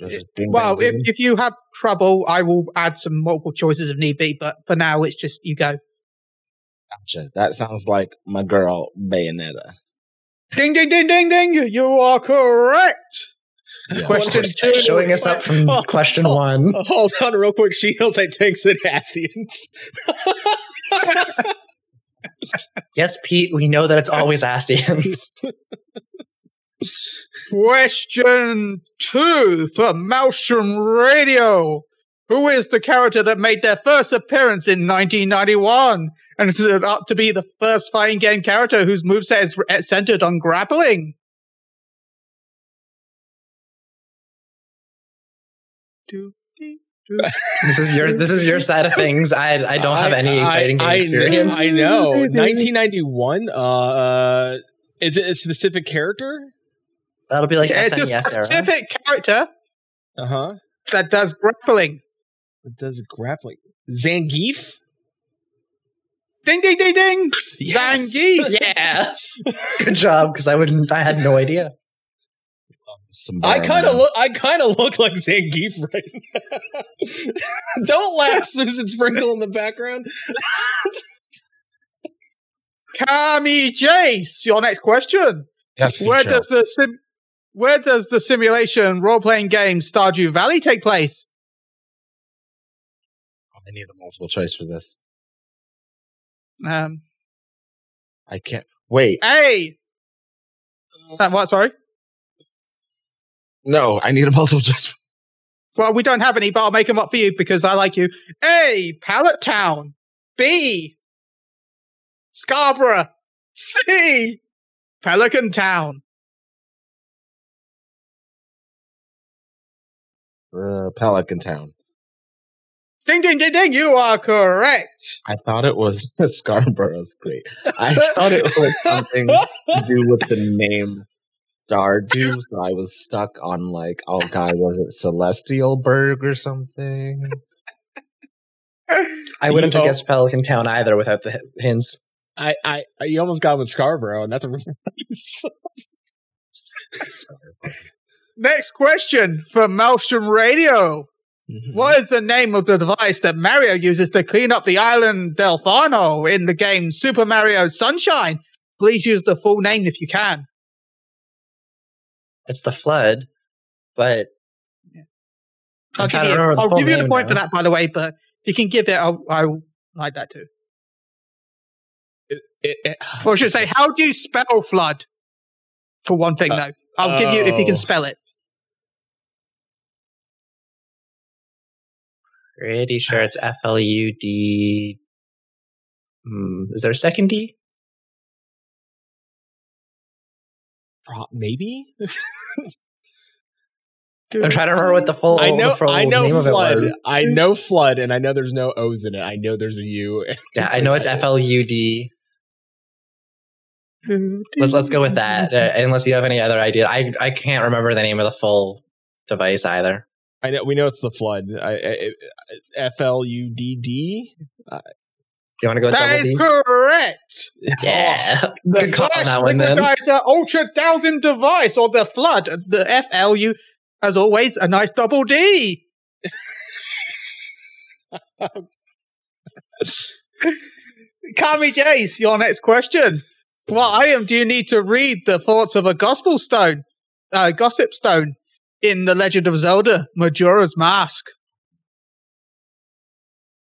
Just Well, if, if you have trouble, I will add some multiple choices if need be, but for now, it's just you go. Gotcha. That sounds like my girl Bayonetta. Ding, ding, ding, ding, ding. You are correct. Yeah. Question two. Showing us up from Oh, question oh, one. Uh, <laughs> Hold on real quick. She heals like tanks and Asians. <laughs> Yes, Pete, we know that it's always Asians. <laughs> Question two for Maelstrom Radio. Who is the character that made their first appearance in 1991 and is up to be the first fighting game character whose moveset is centered on grappling? Do, do, do. <laughs> this is your this is your side of things. I I don't have any fighting game I, experience. I know. <laughs> 1991. Uh, is it a specific character? That'll be like it's a SNES era. specific character Uh huh. that does grappling. It does grappling. Zangief. Ding, ding, ding, ding. Yes. Zangief. Yeah. <laughs> Good job, because I wouldn't. I had no idea. Some I kind of look. I kind of look like Zangief right now. <laughs> Don't laugh, Susan Sprinkle in the background. <laughs> Kami Jace, your next question. Yes, Where feature. does the sim- where does the simulation role playing game Stardew Valley take place? Oh, I need a multiple choice for this. Um, I can't wait. A. Uh, what? Sorry. No, I need a <laughs> multiple choice. Well, we don't have any, but I'll make them up for you because I like you. A. Pallet Town. B. Scarborough. C. Pelican Town. Uh, Pelican Town. Ding, ding, ding, ding. You are correct. I thought it was <laughs> Scarborough's great. I thought it was <laughs> something to do with the name Stardew, so I was stuck on like, oh god, was it Celestial Berg or something? I wouldn't have guessed Pelican Town either without the h- hints. I, I, I, you almost got with Scarborough, and that's a. <laughs> Next question from Maelstrom Radio. Mm-hmm. What is the name of the device that Mario uses to clean up the island Delfino in the game Super Mario Sunshine? Please use the full name if you can. It's the flood, but I'll give you, the I'll give you the name point for that, by the way, but if you can give it, I'll, I'll like that too. It, it, it- Or I should say, <sighs> how do you spell flood? For one thing, Uh, though. I'll give you if you oh. can spell it. pretty sure it's F L U D. Hmm, is there a second D? Pro- maybe. <laughs> I'm trying to remember what the full. I know. full I know name flood. I know flood, and I know there's no O's in it. I know there's a U. Yeah, I know it's F L U D. Let's let's go with that. Uh, unless you have any other idea, I I can't remember the name of the full device either. I know. We know it's the flood. I, F L U D D. You want to go with That D? correct. Yeah, <laughs> The good call on Flash that one then. Liquidizer Ultra Dousing Device, or the Flood, the FLU, as always, a nice double D. Kami Jace, your next question. What item do you need to read the thoughts of a gospel stone? Uh, gossip stone. in The Legend of Zelda Majora's Mask?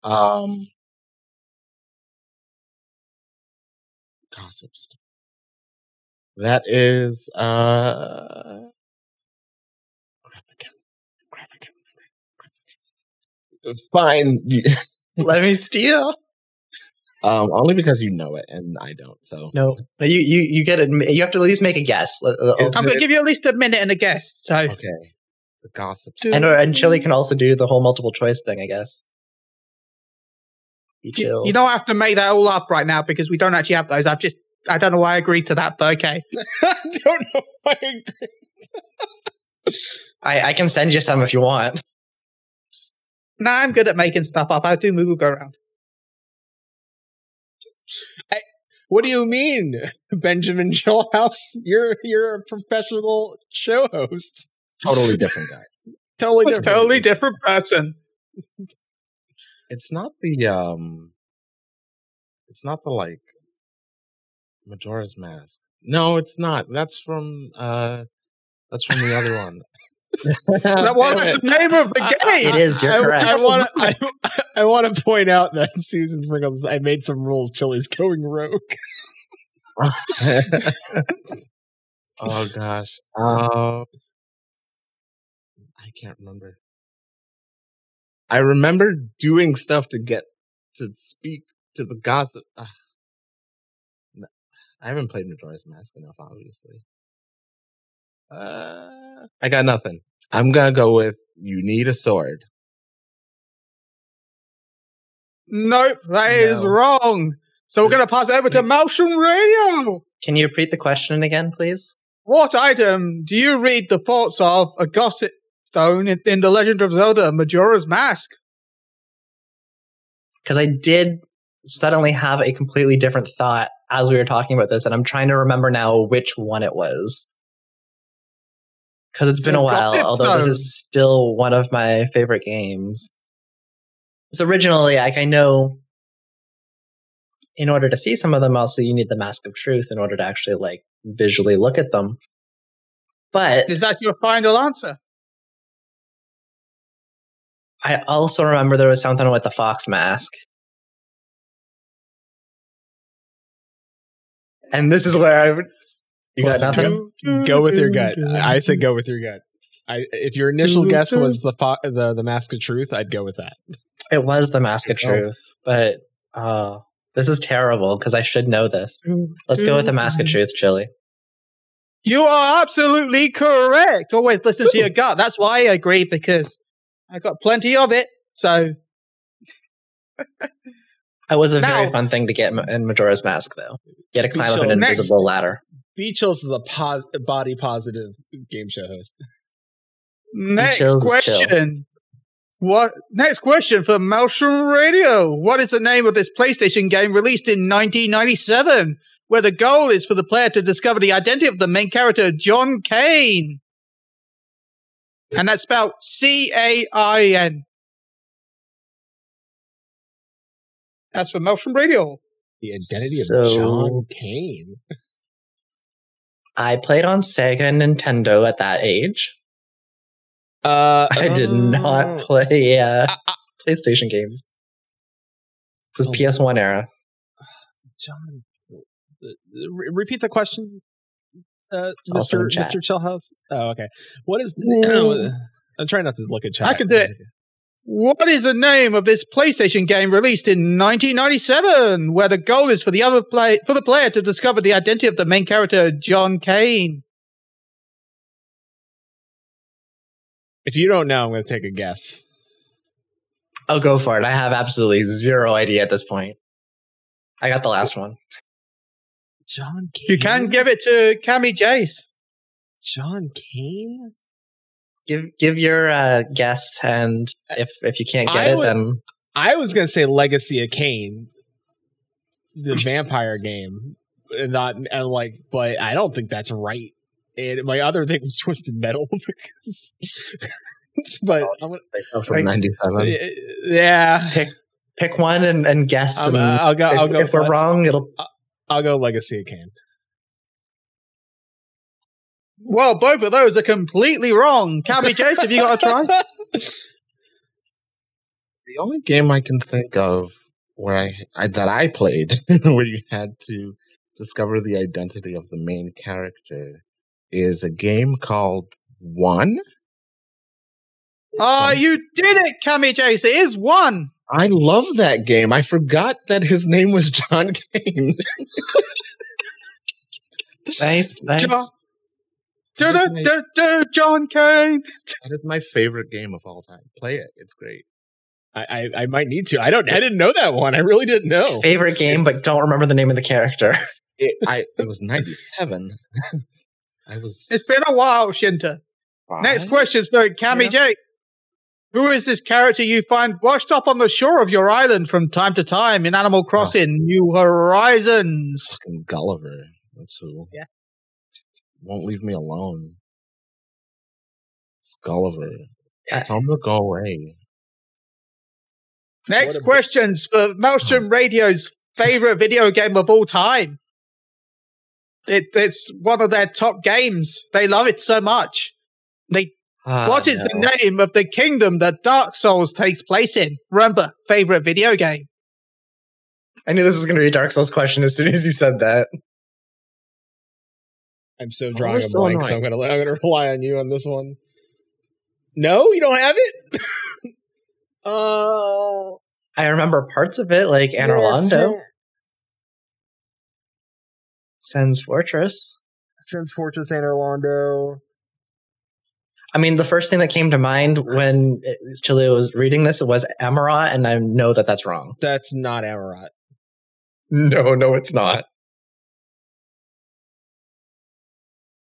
Um, gossips. That is uh. crap, I can't- crap, I can't remember. Fine. <laughs> Let me steal. Um, only because you know it and I don't. So No, you you you get it. You have to at least make a guess. Is I'm it- to give you at least a minute and a guess. So okay. The gossips. And or, and Chili can also do the whole multiple choice thing, I guess. Be you, chill. you don't have to make that all up right now because we don't actually have those. I've just I don't know why I agreed to that, but okay. <laughs> I don't know why. I agree. <laughs> I, I can send you some if you want. No, I'm good at making stuff up. I do Moogle go around. What do you mean, <laughs> Benjamin Chillhouse? You're you're a professional show host. Totally different guy. Totally different. Totally different person. It's not the um. It's not the like. Majora's Mask. No, it's not. That's from uh. That's from the other one. <laughs> That was the name of the game. It is. You're I, correct. I want <laughs> to. I, I want to point out that Susan Sprinkles. I made some rules. Chili's going rogue. <laughs> oh gosh. Uh, I can't remember. I remember doing stuff to get to speak to the gossip. No, I haven't played Majora's Mask enough, obviously. Uh, I got nothing. I'm gonna go with you need a sword. Nope, that is No. wrong. So we're going to pass it over to Maelstrom Radio. Can you repeat the question again, please? What item do you read the thoughts of a gossip stone in, in The Legend of Zelda Majora's Mask? Because I did suddenly have a completely different thought as we were talking about this, and I'm trying to remember now which one it was. Because it's been a while, although this is still one of my favorite games. So originally, like I know, in order to see some of them, also you need the Mask of Truth in order to actually like visually look at them. But Is that your final answer? I also remember there was something with the fox mask. And this is where I would. You got nothing? Go with your gut. I I said go with your gut. I, if your initial guess was the fo- the the mask of truth, I'd go with that. It was the mask of Oh. truth, but oh, this is terrible because I should know this. Let's go with the mask of mm-hmm. truth, Chili. You are absolutely correct. Always listen to your gut. That's why I agree because I got plenty of it. So It was a very fun thing to get in- Majora's Mask, though. You had to climb up an So next- invisible ladder. B is a pos- body positive game show host. next question. What next question for Maelstrom Radio? What is the name of this PlayStation game released in 1997, where the goal is for the player to discover the identity of the main character, John Cain? And that's spelled C A I N. That's for Maelstrom Radio. The identity So- of John Cain. I played on Sega and Nintendo at that age. Uh, I did not play uh, PlayStation games. This is Oh. PS1 era. John. Re- repeat the question, uh, Mr. in chat. Mr. Chillhouse. Oh, okay. What is? The, I'm trying not to look at chat. I can do it. What is the name of this PlayStation game released in 1997, where the goal is for the other play for the player to discover the identity of the main character, John Cain? If you don't know, I'm going to take a guess. I'll go for it. I have absolutely zero idea at this point. I got the last one. John Cain. You can give it to Cammy Jace. John Cain. Give give your uh, guess, and if if you can't get I it, would- then I was going to say Legacy of Kain, the <laughs> vampire game, and not and like, but I don't think that's right. And my other thing was Twisted Metal, <laughs> because, <laughs> but I'm gonna, Like, from Like- '97. yeah, pick pick one and, and guess. I'm, and I'll go. if, I'll go. if we're for- wrong, it'll I'll go Legacy Kain. Well, both of those are completely wrong. Cammy Chase, have you got a try? <laughs> The only game I can think of where I, I that I played <laughs> where you had to discover the identity of the main character is a game called One. Oh, you did it, Cammy Chase. It is one. I love that game. I forgot that his name was John <laughs> Cain. Nice, nice. John, da, da, da, da, John Cain. that is my favorite game of all time. Play it. It's great. I, I I might need to. I don't. I didn't know that one. I really didn't know. Favorite game, but don't remember the name of the character. <laughs> It I it was 97. <laughs> I was It's been a while, Shinta. Next question is for Cammy J. Who is this character you find washed up on the shore of your island from time to time in Animal Crossing New Horizons? fucking Gulliver. That's who. Yeah. Won't leave me alone. It's Gulliver. Tell him to go away. Next What a- questions for Maelstrom Radio's favorite video game of all time. It, it's one of their top games. They love it so much. They Ah, What is no. the name of the kingdom that Dark Souls takes place in? Remember, favorite video game. I knew this was going to be a Dark Souls question as soon as you said that. I'm so Oh, drawing we're a so blank, so I'm gonna I'm gonna rely on you on this one. No, you don't have it. Oh, <laughs> I remember parts of it, like Anor Londo, Sen's Fortress. Sen's Fortress Anor Londo. I mean, the first thing that came to mind when Chili was reading this was Amarat, and I know that that's wrong. That's not Amarat. No, no, it's not.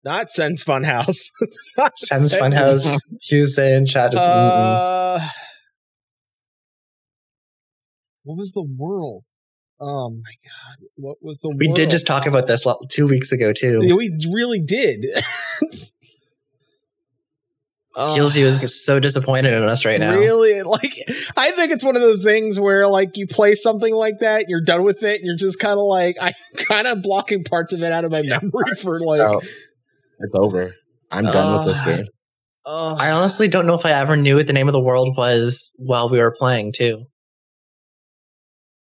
Not Sen's Funhouse. Sen's Funhouse. <laughs> He was saying chat. Just, mm-mm. Uh, what was the world? Oh my god! What was the? we world? did just talk about this two weeks ago too. We really did. <laughs> Oh, Heelsy was so disappointed in us right now. Really? <laughs> Like, I think it's one of those things where, like, you play something like that, you're done with it, and you're just kind of like, <laughs> I'm kind of blocking parts of it out of my memory for, like, So, it's over. I'm done with this Uh, game. oh, I honestly don't know if I ever knew what the name of the world was while we were playing too.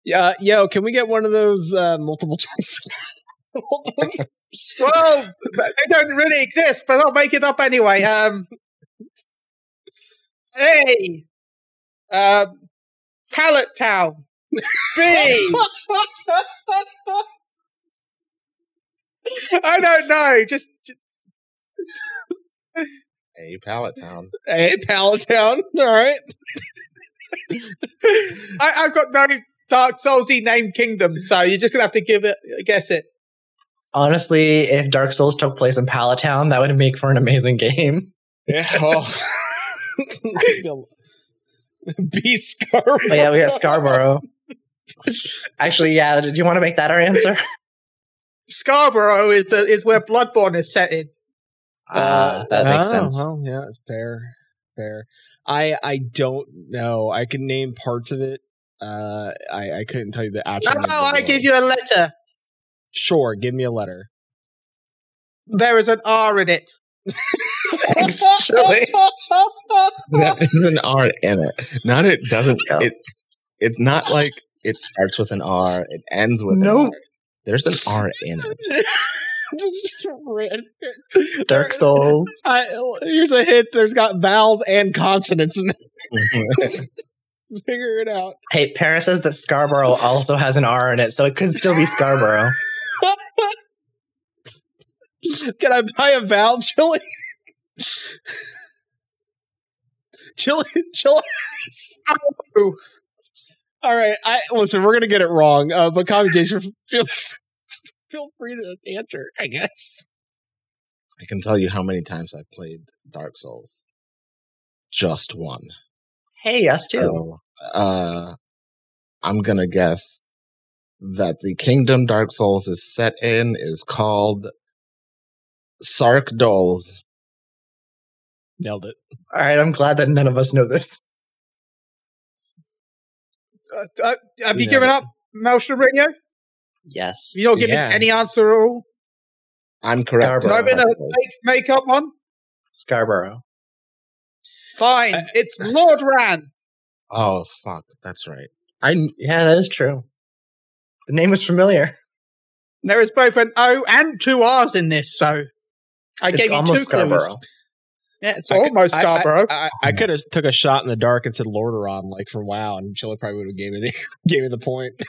yeah, yo, can we get one of those uh, multiple choice? Well, they don't really exist, but I'll make it up anyway. Um, A. Um, Pallet Town. B. <laughs> I don't know. Just, just Hey, Pallet Town. hey, Pallet Town. <laughs> All right. I, I've got no Dark Soulsy named kingdom, so you're just gonna have to give it guess it. Honestly, if Dark Souls took place in Pallet Town, that would make for an amazing <laughs> game. Yeah. Oh. <laughs> B Scarborough. But yeah, we got Scarborough. Actually, yeah. Do you want to make that our answer? Scarborough is the, is where Bloodborne is set in. Uh, that makes oh, sense. Well, yeah, it's fair, fair. I I don't know. I can name parts of it. Uh, I I couldn't tell you the actual. How name about I give you a letter? Sure, give me a letter. There is an R in it. Thanks, Chili. There's an R in it. Not it doesn't. Yeah. It. It's not like it starts with an R. It ends with Nope. an R. There's an R in it. <laughs> Dark Souls. I, here's a hint. There's got vowels and consonants. In it. <laughs> Figure it out. Hey, Paris says that Scarborough also has an R in it, so it could still be Scarborough. <laughs> <laughs> Can I buy a vowel, Chili? Chili, Chili. All right, I listen. We're gonna get it wrong, uh, but Jason, feel feel free to answer. I guess. I can tell you how many times I've played Dark Souls. Just one. Hey, us too. So, uh, I'm gonna guess that the kingdom Dark Souls is set in is called Sark Dolls. Nailed it. All right, I'm glad that none of us know this. Uh, uh, have you Yeah. given up Maelstrom Radio? Yes. You don't give Yeah. any answer at all? I'm correct. Scarborough. No bit of Actually. fake makeup on. Scarborough. Fine, I- it's Lordran. Oh fuck, that's right. I Yeah, that is true. The name was familiar. There is both an O and two R's in this, so I It's gave you two almost clues. Yeah, it's I could- almost I- I- Scarborough. I, I, could have took a shot in the dark and said Lordaeron, like from WoW, and Chilla probably would have gave me the <laughs> gave me the point. <laughs>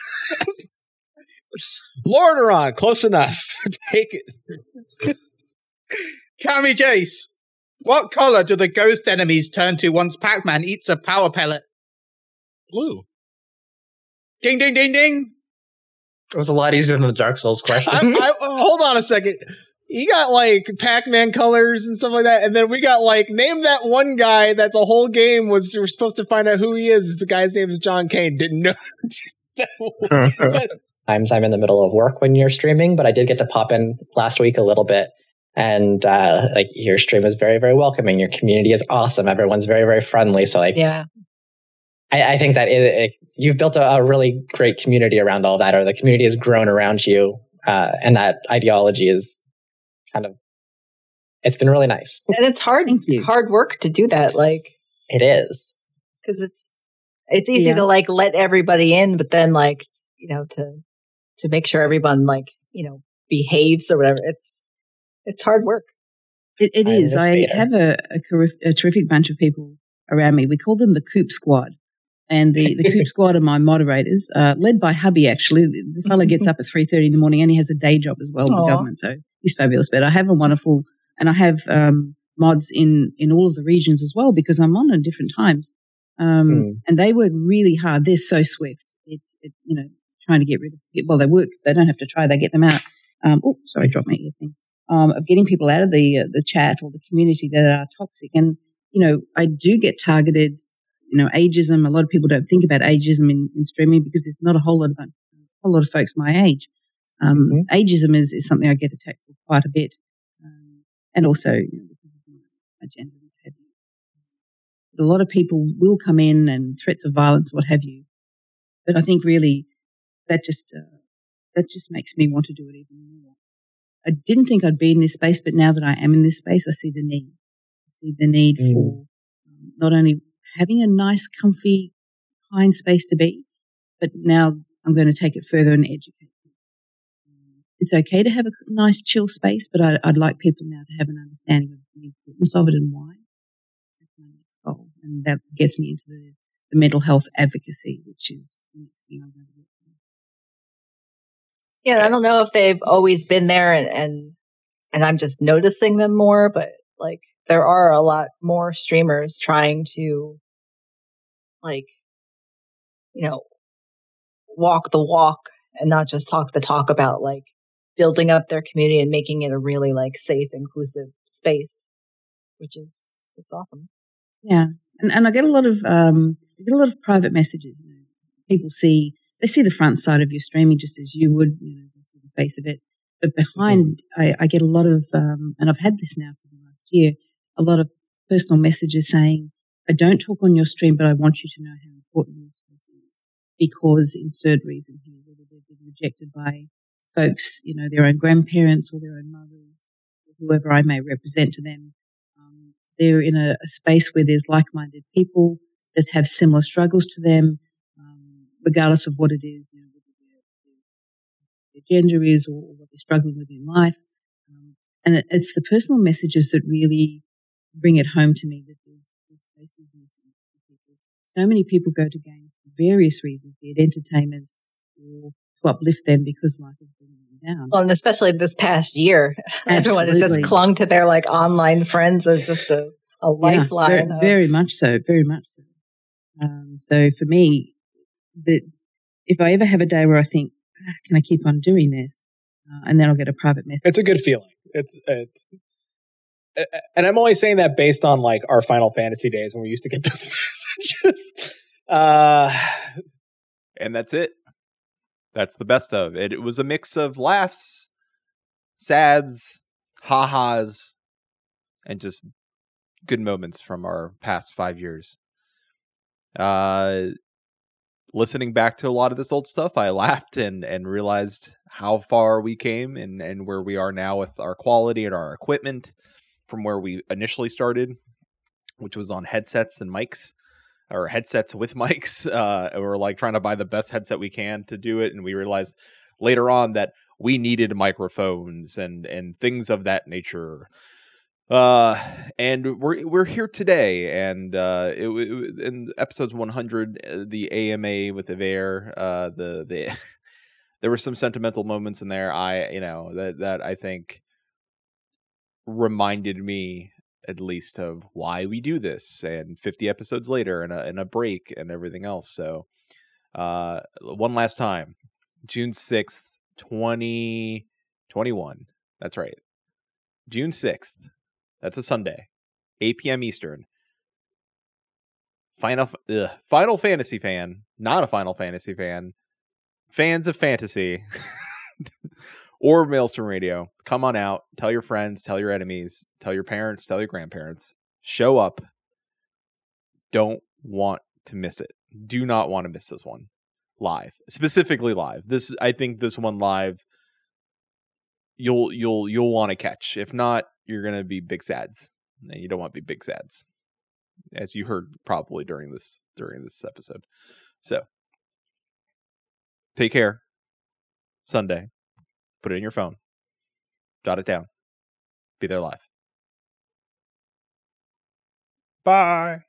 Lordaeron, close enough. <laughs> Take it. Cammy Jace. What color do the ghost enemies turn to once Pac-Man eats a power pellet? Blue. Ding ding ding ding. It was a lot easier than the Dark Souls question. I, I, hold on a second. He got like Pac-Man colors and stuff like that, and then we got like name that one guy that the whole game was. We were supposed to find out who he is. The guy's name is John Kane. Didn't know. <laughs> <laughs> Times I'm in the middle of work when you're streaming, but I did get to pop in last week a little bit. And uh, like your stream is very, very welcoming. Your community is awesome. Everyone's very, very friendly. So like, Yeah. I, I think that it, it, you've built a, a really great community around all that, or the community has grown around you, uh, and that ideology is kind of. It's been really nice. And it's hard hard work to do that, like It is. because it's it's easy Yeah. to like let everybody in, but then like you know to to make sure everyone like you know behaves or whatever. It's it's hard work. It, it I is. I have a, a, a terrific bunch of people around me. We call them the Coop Squad. And the, the Coop <laughs> Squad are my moderators, uh, led by hubby, actually. The, the fella gets <laughs> up at 3.30 in the morning and he has a day job as well with Aw. the government. So he's fabulous. But I have a wonderful, and I have um, mods in, in all of the regions as well because I'm on at different times. Um, Hmm. And they work really hard. They're so swift. It's, it, you know, trying to get rid of, well, they work. They don't have to try. They get them out. Um, oh, sorry, dropped my ear thing um, of getting people out of the uh, the chat or the community that are toxic. And you know, I do get targeted. You know, ageism. A lot of people don't think about ageism in, in streaming because there's not a whole lot of a whole lot of folks my age. Um, Ageism is, is something I get attacked for quite a bit, um, and also you know, because of my gender and what have you. A lot of people will come in and threats of violence, what have you. But I think really that just uh, that just makes me want to do it even more. I didn't think I'd be in this space, but now that I am in this space, I see the need. I see the need Mm. for um, not only having a nice, comfy, kind space to be, but now I'm going to take it further and educate. It's okay to have a nice, chill space, but I, I'd like people now to have an understanding of the importance of it and why. That's my next goal, and that gets me into the, the mental health advocacy, which is the next thing I'm going to. Yeah, I don't know if they've always been there and, and and I'm just noticing them more, but like there are a lot more streamers trying to like you know walk the walk and not just talk the talk about like building up their community and making it a really like safe, inclusive space, which is it's awesome. Yeah, and and I get a lot of um, I get a lot of private messages. You know, people see they see the front side of your streaming just as you would, you know, see the face of it. But behind, I, I get a lot of, um, and I've had this now for the last year, a lot of personal messages saying, "I don't talk on your stream, but I want you to know how important your space is because insert reason here, whether they've been rejected by folks, you know, their own grandparents or their own mothers, whoever I may represent to them." Um, they're in a, a space where there's like-minded people that have similar struggles to them, um, regardless of what it is, you know, their, their gender is or, or what they're struggling with in life. Um, and it, it's the personal messages that really bring it home to me that there's, there's spaces missing for people. So many people go to games for various reasons, be it entertainment or to uplift them because life is bringing down. Well, and especially this past year, <laughs> everyone has just clung to their like online friends as just a, a Yeah, lifeline. very, of- very much so, very much so. Um, so for me, that if I ever have a day where I think, ah, can I keep on doing this? Uh, and then I'll get a private message. It's a good feeling. It's it's, a- a- and I'm only saying that based on like our Final Fantasy days when we used to get those <laughs> messages. uh, and that's it. That's the best of it. It was a mix of laughs, sads, ha-has, and just good moments from our past five years. Uh, listening back to a lot of this old stuff, I laughed and and realized how far we came and and where we are now with our quality and our equipment from where we initially started, which was on headsets and mics or headsets with mics. <laughs> Uh, we're like trying to buy the best headset we can to do it, and we realized later on that we needed microphones and and things of that nature. Uh, and we're we're here today, and uh, it, it in episodes 100, uh, the AMA with Evair, uh, the the <laughs> there were some sentimental moments in there. I you know that that I think reminded me at least of why we do this and 50 episodes later and a, and a break and everything else so uh one last time june 6th 2021 that's right june 6th that's a sunday 8 p.m eastern. Final ugh, final fantasy fan not a final fantasy fan fans of fantasy <laughs> or Maelstrom Radio. Come on out. Tell your friends, tell your enemies, tell your parents, tell your grandparents. Show up. Don't want to miss it. Do not want to miss this one live. Specifically live. This I think this one live you'll you'll you'll want to catch. If not, you're to be big sads. And you don't want to be big sads. As you heard probably during this during this episode. So, take care. Sunday put it in your phone, jot it down, be there live. Bye.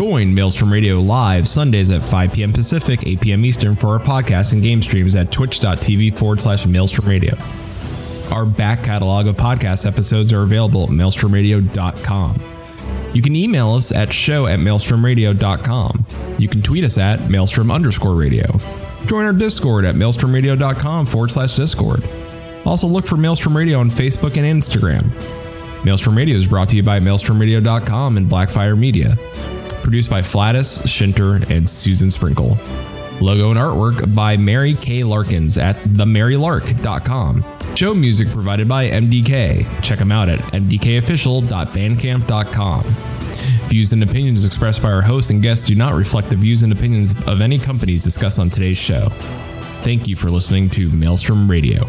Join Maelstrom Radio live Sundays at 5 p.m. Pacific, 8 p.m. Eastern for our podcast and game streams at twitch.tv forward slash Maelstrom Radio. Our back catalog of podcast episodes are available at maelstromradio.com. You can email us at show at maelstromradio.com. You can tweet us at maelstrom underscore radio. Join our Discord at maelstromradio.com forward slash Discord. Also look for Maelstrom Radio on Facebook and Instagram. Maelstrom Radio is brought to you by maelstromradio.com and Blackfire Media. Produced by Flatus, Shinter, and Susan Sprinkle. Logo and artwork by Mary K. Larkins at themarylark.com. Show music provided by MDK. Check them out at mdkofficial.bandcamp.com. Views and opinions expressed by our hosts and guests do not reflect the views and opinions of any companies discussed on today's show. Thank you for listening to Maelstrom Radio.